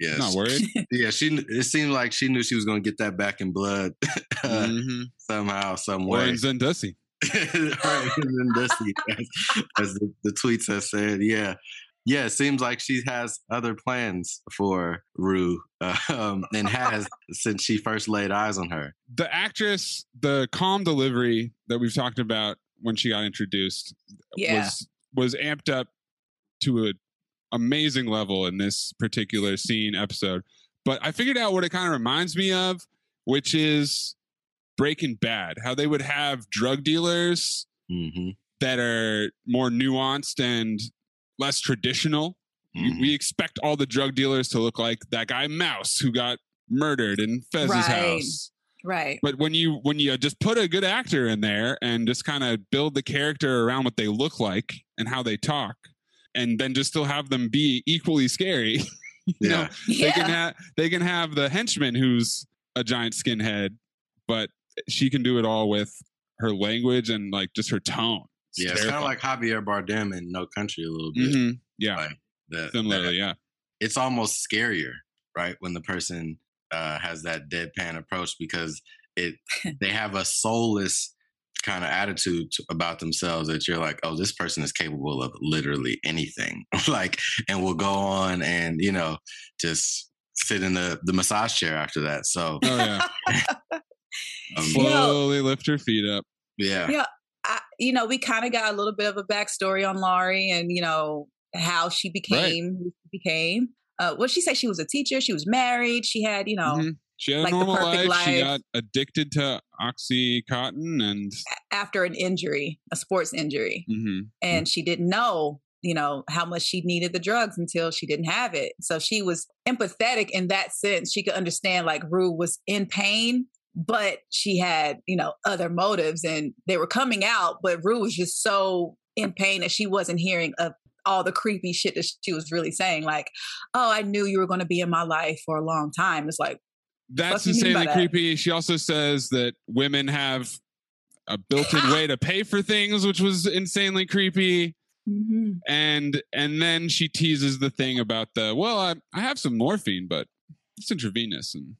yeah, Not worried. [laughs] yeah. She it seemed like she knew she was going to get that back in blood Mhm. [laughs] somehow, some Or way. in Zendussy. right, [laughs] and then Dusty, as, as the, the tweets have said, yeah. Yeah, it seems like she has other plans for Rue, um, and has since she first laid eyes on her. The actress, the calm delivery that we've talked about when she got introduced Yeah. was was amped up to an amazing level in this particular scene episode. But I figured out what it kind of reminds me of, which is Breaking Bad. How they would have drug dealers hmm that are more nuanced and less traditional. You- Mhm. We expect all the drug dealers to look like that guy Mouse who got murdered in Fez's Right. house. Right. But when you when you just put a good actor in there and just kind of build the character around what they look like and how they talk, and then just still have them be equally scary, [laughs] you know, Yeah. they can have they can have the henchman who's a giant skinhead, but she can do it all with her language and like just her tone. Yeah, it's kind of like Javier Bardem in No Country a little bit. hmm yeah, Like that, similarly, that- yeah. it's almost scarier, right? When the person uh, has that deadpan approach because it [laughs] they have a soulless kind of attitude to, about themselves that you're like, oh, this person is capable of literally anything, [laughs] like, and will go on and you know just sit in the the massage chair after that. So Oh yeah, [laughs] um, You know- slowly lift her feet up. yeah, Yeah. I, you know, we kind of got a little bit of a backstory on Laurie and, you know, how she became who she became. Uh, what she said She was a teacher. She was married. She had, you know, Mhm. She had a like the normal perfect life. She got addicted to oxycontin and after an injury, a sports injury, mhm. and she didn't know, you know, how much she needed the drugs until she didn't have it. So she was empathetic in that sense. She could understand like Rue was in pain, but she had, you know, other motives and they were coming out, but Rue was just so in pain that she wasn't hearing of all the creepy shit that she was really saying. Like, oh, I knew you were going to be in my life for a long time. It's like, That's you mean by insanely that? creepy. She also says that women have a built-in [laughs] way to pay for things, which was insanely creepy. Mm-hmm. And and then she teases the thing about the well, I, I have some morphine, but it's intravenous, and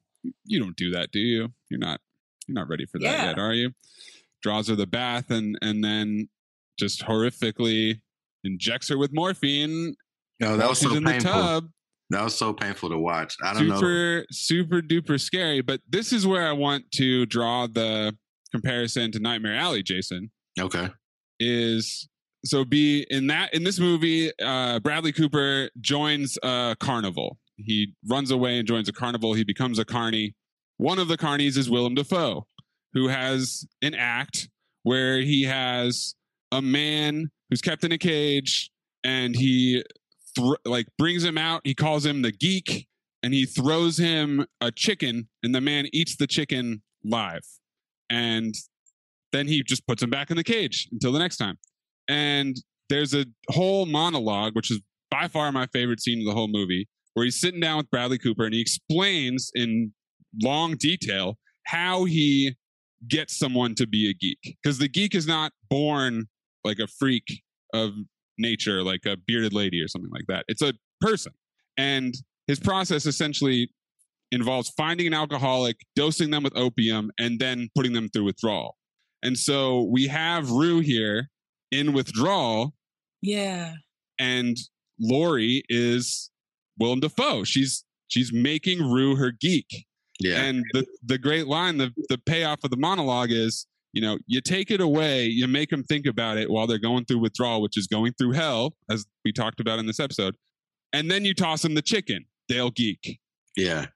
you don't do that, do you? You're not you're not ready for that Yeah. yet, are you? Draws her the bath and and then just horrifically injects her with morphine. no, that was so in the painful. tub. That was so painful to watch. I don't know. super super duper scary but this is where i want to draw the comparison to nightmare alley jason Okay, is so be in that in this movie uh bradley cooper joins a carnival he runs away and joins a carnival he becomes a carny one of the carnies is willem dafoe who has an act where he has a man who's kept in a cage and he thr like brings him out. He calls him the geek and he throws him a chicken and the man eats the chicken live. And then he just puts him back in the cage until the next time. And there's a whole monologue which is by far my favorite scene of the whole movie where he's sitting down with bradley cooper and he explains in long detail how he gets someone to be a geek. Because the geek is not born like a freak of nature like a bearded lady or something like that. It's a person. And his process essentially involves finding an alcoholic dosing them with opium and then putting them through withdrawal. And so we have rue here in withdrawal. Yeah. and laurie is willem dafoe. She's she's making rue her geek. Yeah, and the the great line, the the payoff of the monologue is, you know, you take it away, you make them think about it while they're going through withdrawal, which is going through hell, as we talked about in this episode, and then you toss them the chicken. They'll geek. Yeah.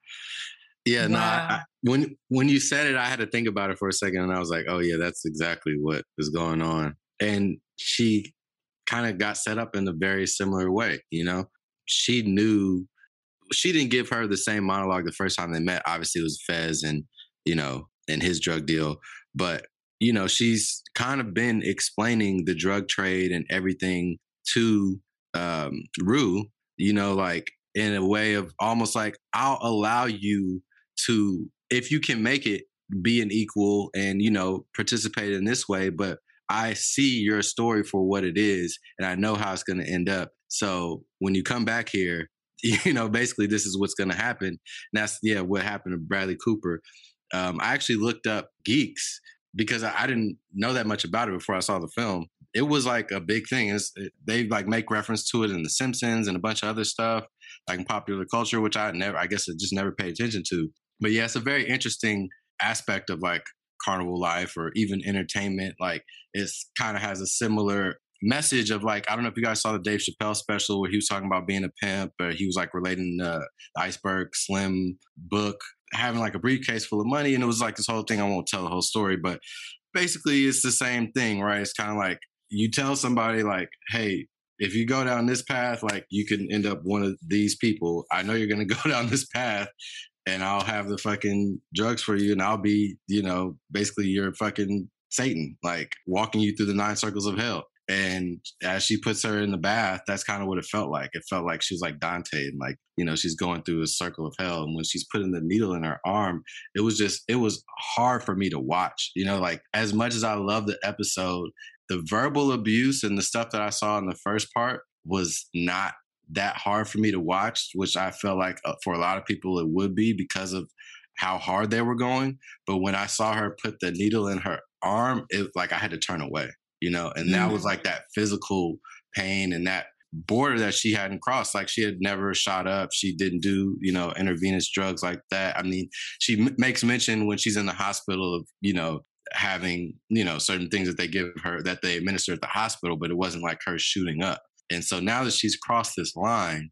Yeah, no. I, I, when when you said it, I had to think about it for a second, and I was like, "Oh yeah, that's exactly what is going on." And she kind of got set up in a very similar way. You know, she knew she didn't give her the same monologue the first time they met. Obviously, it was Fez and you know and his drug deal, but you know she's kind of been explaining the drug trade and everything to um, Rue. You know, like in a way of almost like I'll allow you to if you can make it be an equal and you know participate in this way but i see your story for what it is and i know how it's going to end up so when you come back here [laughs] you know basically this is what's going to happen and that's yeah what happened to bradley cooper um, i actually looked up geeks because I, I didn't know that much about it before i saw the film it was like a big thing it's, it, they like make reference to it in the simpsons and a bunch of other stuff like in popular culture, which I never, I guess, I just never paid attention to. But yeah, it's a very interesting aspect of like carnival life or even entertainment. Like it's kind of has a similar message of like I don't know if you guys saw the Dave Chappelle special where he was talking about being a pimp, or he was like relating the Iceberg Slim book, having like a briefcase full of money, and it was like this whole thing. I won't tell the whole story, but basically it's the same thing, right? It's kind of like you tell somebody like, hey. If you go down this path, like you can end up one of these people. I know you're gonna [laughs] go down this path, and I'll have the fucking drugs for you, and I'll be, you know, basically your fucking Satan, like walking you through the nine circles of hell. And as she puts her in the bath, that's kind of what it felt like. It felt like she was like Dante, and like you know she's going through a circle of hell. And when she's putting the needle in her arm, it was just it was hard for me to watch. You know, like as much as I love the episode, the verbal abuse and the stuff that I saw in the first part was not that hard for me to watch, which I felt like uh, for a lot of people it would be because of how hard they were going. But when I saw her put the needle in her arm, it like I had to turn away, you know, and mm-hmm. that was mm-hmm. like that physical pain and that border that she hadn't crossed. Like she had never shot up. She didn't do, you know, intravenous drugs like that. I mean, she m- makes mention when she's in the hospital of, you know, having, you know, certain things that they give her that they administer at the hospital, but it wasn't like her shooting up. And so now that she's crossed this line,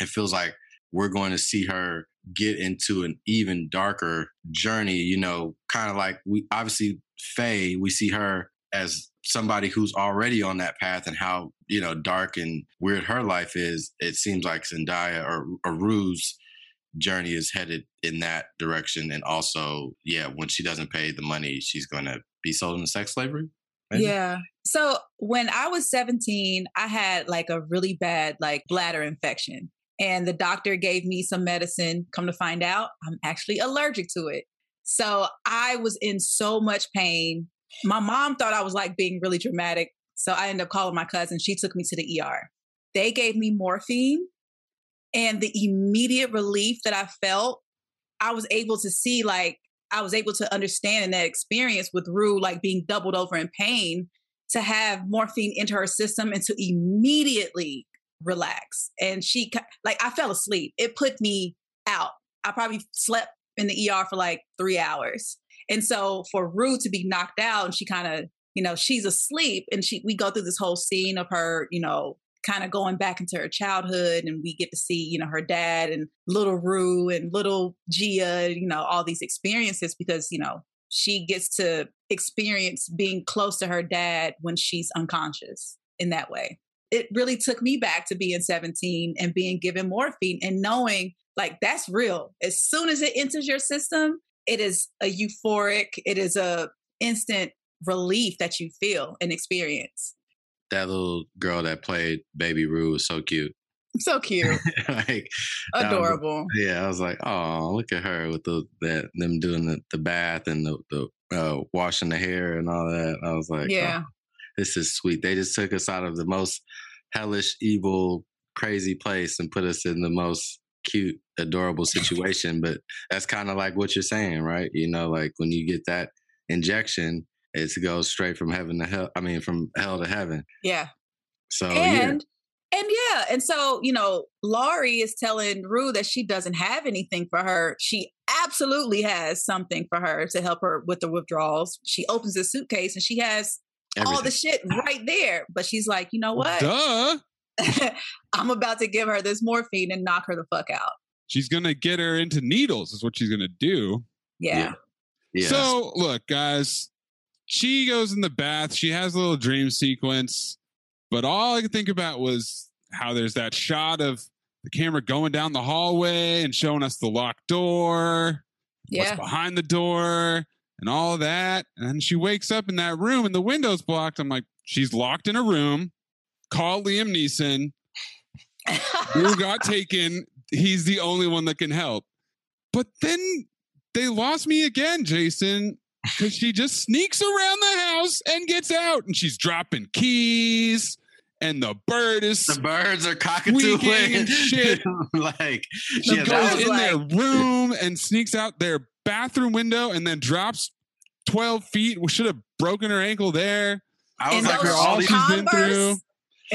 it feels like we're going to see her get into an even darker journey, you know, kind of like we obviously Faye, we see her as somebody who's already on that path and how, you know, dark and weird her life is. It seems like Zendaya or, or journey is headed in that direction. And also, yeah, when she doesn't pay the money, she's going to be sold into sex slavery. Maybe? Yeah. So when I was 17, I had like a really bad like bladder infection. And the doctor gave me some medicine. Come to find out, I'm actually allergic to it. So I was in so much pain. My mom thought I was like being really dramatic. So I ended up calling my cousin. She took me to the ER. They gave me morphine. And the immediate relief that I felt, I was able to see like I was able to understand in that experience with Rue, like being doubled over in pain, to have morphine into her system and to immediately relax. And she, like, I fell asleep. It put me out. I probably slept in the ER for like three hours. And so for Rue to be knocked out and she kind of, you know, she's asleep and she, we go through this whole scene of her, you know, kind of going back into her childhood and we get to see you know her dad and little rue and little gia you know all these experiences because you know she gets to experience being close to her dad when she's unconscious in that way. It really took me back to being 17 and being given morphine and knowing like that's real. As soon as it enters your system it is a euphoric it is a instant relief that you feel and experience that little girl that played Baby Rue was so cute. So cute, [laughs] like adorable. Was, yeah, I was like, oh, look at her with the that them doing the, the bath and the the uh, washing the hair and all that. I was like, yeah, oh, this is sweet. They just took us out of the most hellish, evil, crazy place and put us in the most cute, adorable situation. but that's kind of like what you're saying, right? You know, like when you get that injection, it's goes straight from heaven to hell. I mean, from hell to heaven. Yeah. So and yeah. and yeah, and so you know, Laurie is telling Rue that she doesn't have anything for her. She absolutely has something for her to help her with the withdrawals. She opens the suitcase and she has Everything. all the shit right there. But she's like, you know what? Duh. [laughs] I'm about to give her this morphine and knock her the fuck out. She's gonna get her into needles, is what she's gonna do. Yeah. yeah. So look, guys, she goes in the bath. She has a little dream sequence, but all I could think about was how there's that shot of the camera going down the hallway and showing us the locked door, yeah. what's behind the door, and all that. And then she wakes up in that room and the window's blocked. I'm like, she's locked in a room. Call Liam Neeson. Who got [laughs] taken? He's the only one that can help. But then they lost me again, Jason because she just sneaks around the house and gets out, and she's dropping keys. And the bird is the birds are cockatooing and shit. [laughs] like she goes in like... their room and sneaks out their bathroom window and then drops twelve feet. We should have broken her ankle there. I was like, all she's been through.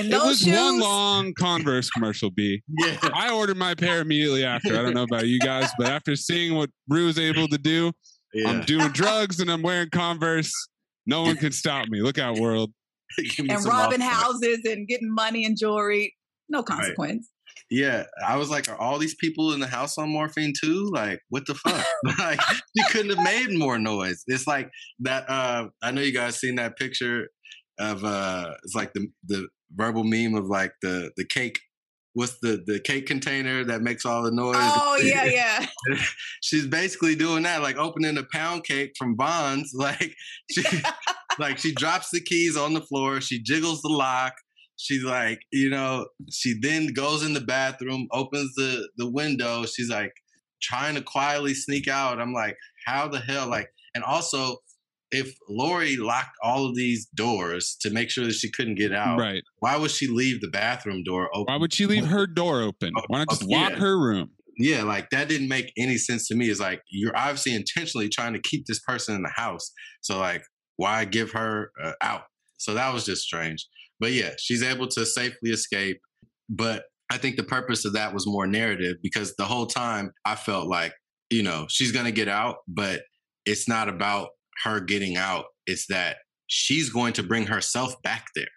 It was shoes? one long Converse commercial. B. Yeah. I ordered my pair immediately after. I don't know about you guys, but after seeing what Rue was able to do, yeah. I'm doing drugs and I'm wearing Converse. No one can stop me. Look out, world. [laughs] And robbing houses and getting money and jewelry. No consequence. Yeah, I was like, are all these people in the house on morphine too? Like, what the fuck? [laughs] like, you couldn't have made more noise. It's like that. Uh, I know you guys seen that picture of uh, it's like the the verbal meme of like the the cake. What's the the cake container that makes all the noise? Oh yeah, [laughs] yeah. She's basically doing that, like opening a pound cake from Bonds. [laughs] Like she, [laughs] like she drops the keys on the floor. She jiggles the lock. She's like, you know, she then goes in the bathroom, opens the the window. She's like trying to quietly sneak out. I'm like, how the hell? Like, and also, if Laurie locked all of these doors to make sure that she couldn't get out, Right. why would she leave the bathroom door open? Why would she leave her door open? Why not just Oh, lock yeah. her room? Yeah, like that didn't make any sense to me. It's like you're obviously intentionally trying to keep this person in the house. So like, why give her uh, out? So that was just strange. But yeah, she's able to safely escape. But I think the purpose of that was more narrative because the whole time I felt like, you know, she's gonna get out, but it's not about her getting out. It's that she's going to bring herself back there.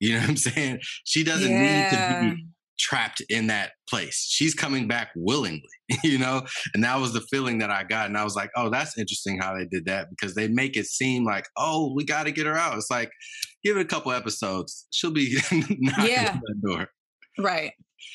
You know what I'm saying? She doesn't need to be trapped in that place. She's coming back willingly, [laughs] you know? And that was the feeling that I got. And I was like, oh, that's interesting how they did that because they make it seem like, oh, we got to get her out. It's like, give it a couple episodes. She'll be [laughs] knocking Yeah. on that door. Right.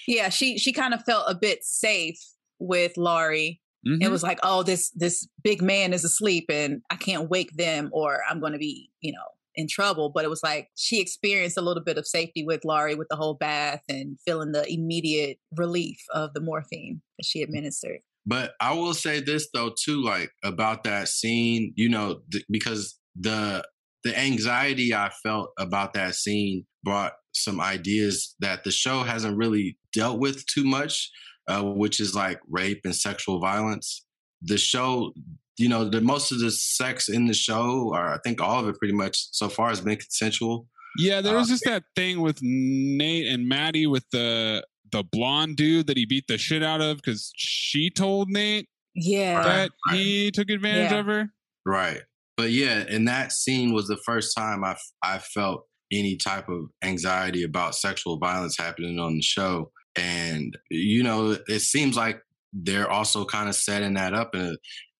Yeah, she she kind of felt a bit safe with Laurie. Mhm. It was like, oh, this this big man is asleep and I can't wake them or I'm going to be, you know, in trouble. But it was like she experienced a little bit of safety with Laurie with the whole bath and feeling the immediate relief of the morphine that she administered. But I will say this though too, like about that scene, you know, th- because the the anxiety I felt about that scene brought some ideas that the show hasn't really dealt with too much, uh, which is like rape and sexual violence. The show, you know, the most of the sex in the show, or I think all of it pretty much so far has been consensual. Yeah, there Uh, was just that thing with Nate and Maddie with the the blonde dude that he beat the shit out of because she told Nate Yeah. Right. that he took advantage Yeah. of her. Right. But yeah, and that scene was the first time i i felt any type of anxiety about sexual violence happening on the show. And, you know, it seems like they're also kind of setting that up in, a,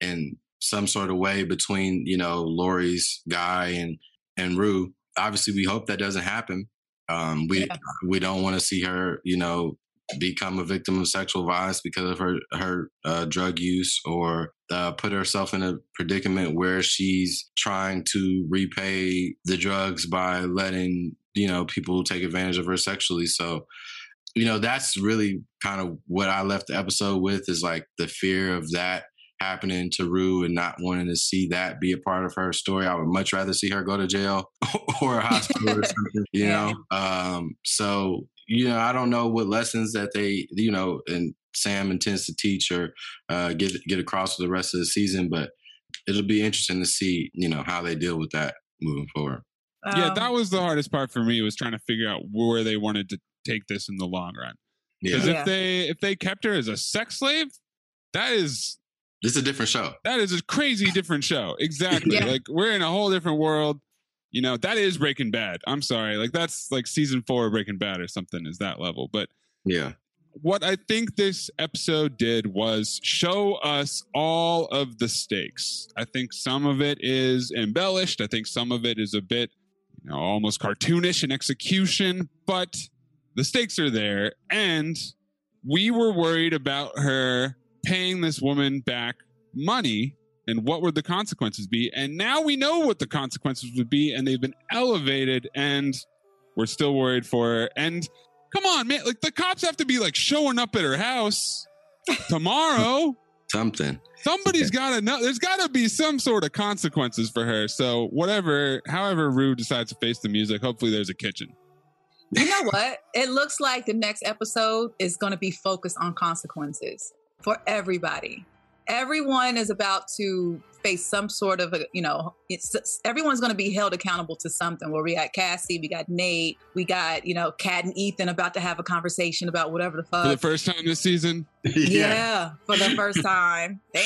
in some sort of way between, you know, Laurie's guy and, and Rue. Obviously, we hope that doesn't happen. Um, we Yeah. we don't want to see her, you know, become a victim of sexual violence because of her her uh, drug use or uh, put herself in a predicament where she's trying to repay the drugs by letting you know people take advantage of her sexually so you know that's really kind of what i left the episode with is like the fear of that happening to Rue and not wanting to see that be a part of her story. I would much rather see her go to jail [laughs] or a hospital or something, you know? Um, so, you know, I don't know what lessons that they, you know, and Sam intends to teach or uh, get get across for the rest of the season, but it'll be interesting to see, you know, how they deal with that moving forward. yeah, Um, that was the hardest part for me was trying to figure out where they wanted to take this in the long run. Because Yeah, Yeah. if they if they kept her as a sex slave, that is this is a different show. that is a crazy different show. [laughs] Exactly. Yeah. Like we're in a whole different world. You know, that is Breaking Bad. I'm sorry. Like that's like season four of Breaking Bad or something is that level. But Yeah, what I think this episode did was show us all of the stakes. I think some of it is embellished. I think some of it is a bit, you know, almost cartoonish in execution, but the stakes are there. And we were worried about her paying this woman back money and what would the consequences be. And now we know what the consequences would be, and they've been elevated, and we're still worried for her. And come on, man, like the cops have to be like showing up at her house [laughs] tomorrow. something. Somebody's got to know. There's got to be some sort of consequences for her. So whatever, however Rue decides to face the music, hopefully there's a kitchen. You know what? It looks like the next episode is going to be focused on consequences for everybody. Everyone is about to face some sort of a, you know, it's everyone's going to be held accountable to something. Where we got Cassie, we got Nate, we got you know Kat and Ethan about to have a conversation about whatever the fuck. For the first time this season, [laughs] yeah. for the first time. [laughs] Damn.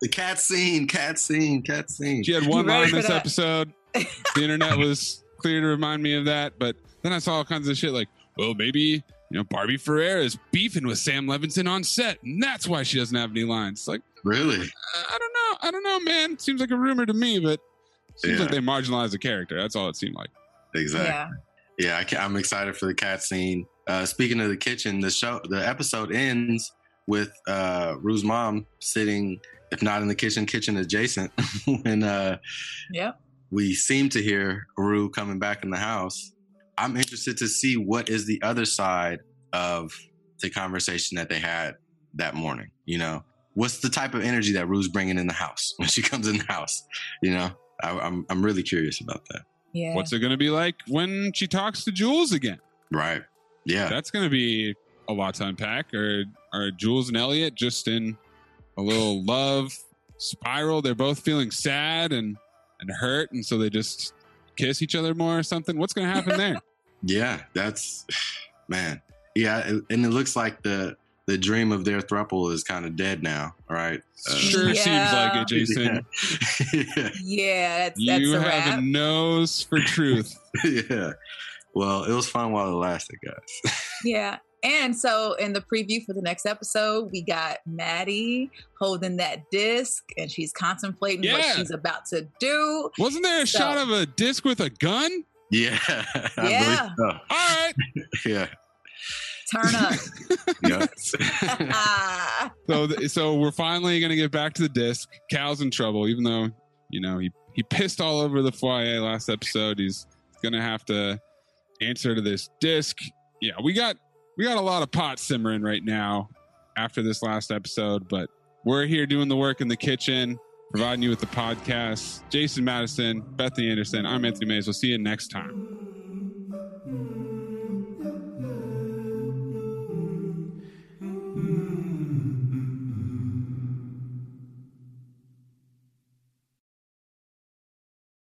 The cat scene, cat scene, cat scene. she had one line for this that? episode. [laughs] The internet was clear to remind me of that. But then I saw all kinds of shit like, well, maybe you know Barbie Ferreira is beefing with Sam Levinson on set, and that's why she doesn't have any lines. Like, Really? I I don't know, I don't know, man. Seems like a rumor to me, but seems Yeah. like they marginalized the character. That's all it seemed like. Exactly. Yeah. Yeah, I, I'm excited for the cat scene. Uh, speaking of the kitchen, the show, the episode ends with uh, Rue's mom sitting, if not in the kitchen, kitchen adjacent, [laughs] and uh, Yep. we seem to hear Rue coming back in the house. I'm interested to see what is the other side of the conversation that they had that morning. You know, what's the type of energy that Rue's bringing in the house [laughs] when she comes in the house? You know, I, I'm I'm really curious about that. Yeah. What's it going to be like when she talks to Jules again? Right? Yeah. That's going to be a lot to unpack. Or are Jules and Elliot just in a little [laughs] love spiral? They're both feeling sad and and hurt, and so they just kiss each other more or something. What's going to happen [laughs] there? Yeah, that's [sighs] man. Yeah, and it looks like the the dream of their throuple is kind of dead now, right? Uh, sure [laughs] seems like Yeah. it, Jason. [laughs] yeah. Yeah, that's, that's You a have wrap. a nose for truth. [laughs] yeah. Well, it was fun while it lasted, guys. Yeah. And so in the preview for the next episode, we got Maddie holding that disc and she's contemplating what she's about to do. Wasn't there a So- shot of a disc with a gun? Yeah. [laughs] I Yeah. believe All right. [laughs] Yeah. Turn up. [laughs] Yep. so th- so we're finally gonna get back to the disc. Cal's in trouble, even though you know he he pissed all over the foyer last episode. He's gonna have to answer to this disc. Yeah, we got we got a lot of pot simmering right now after this last episode, but we're here doing the work in the kitchen, providing you with the podcast. Jason Madison, Bethany Anderson, I'm Anthony Mays. We'll see you next time.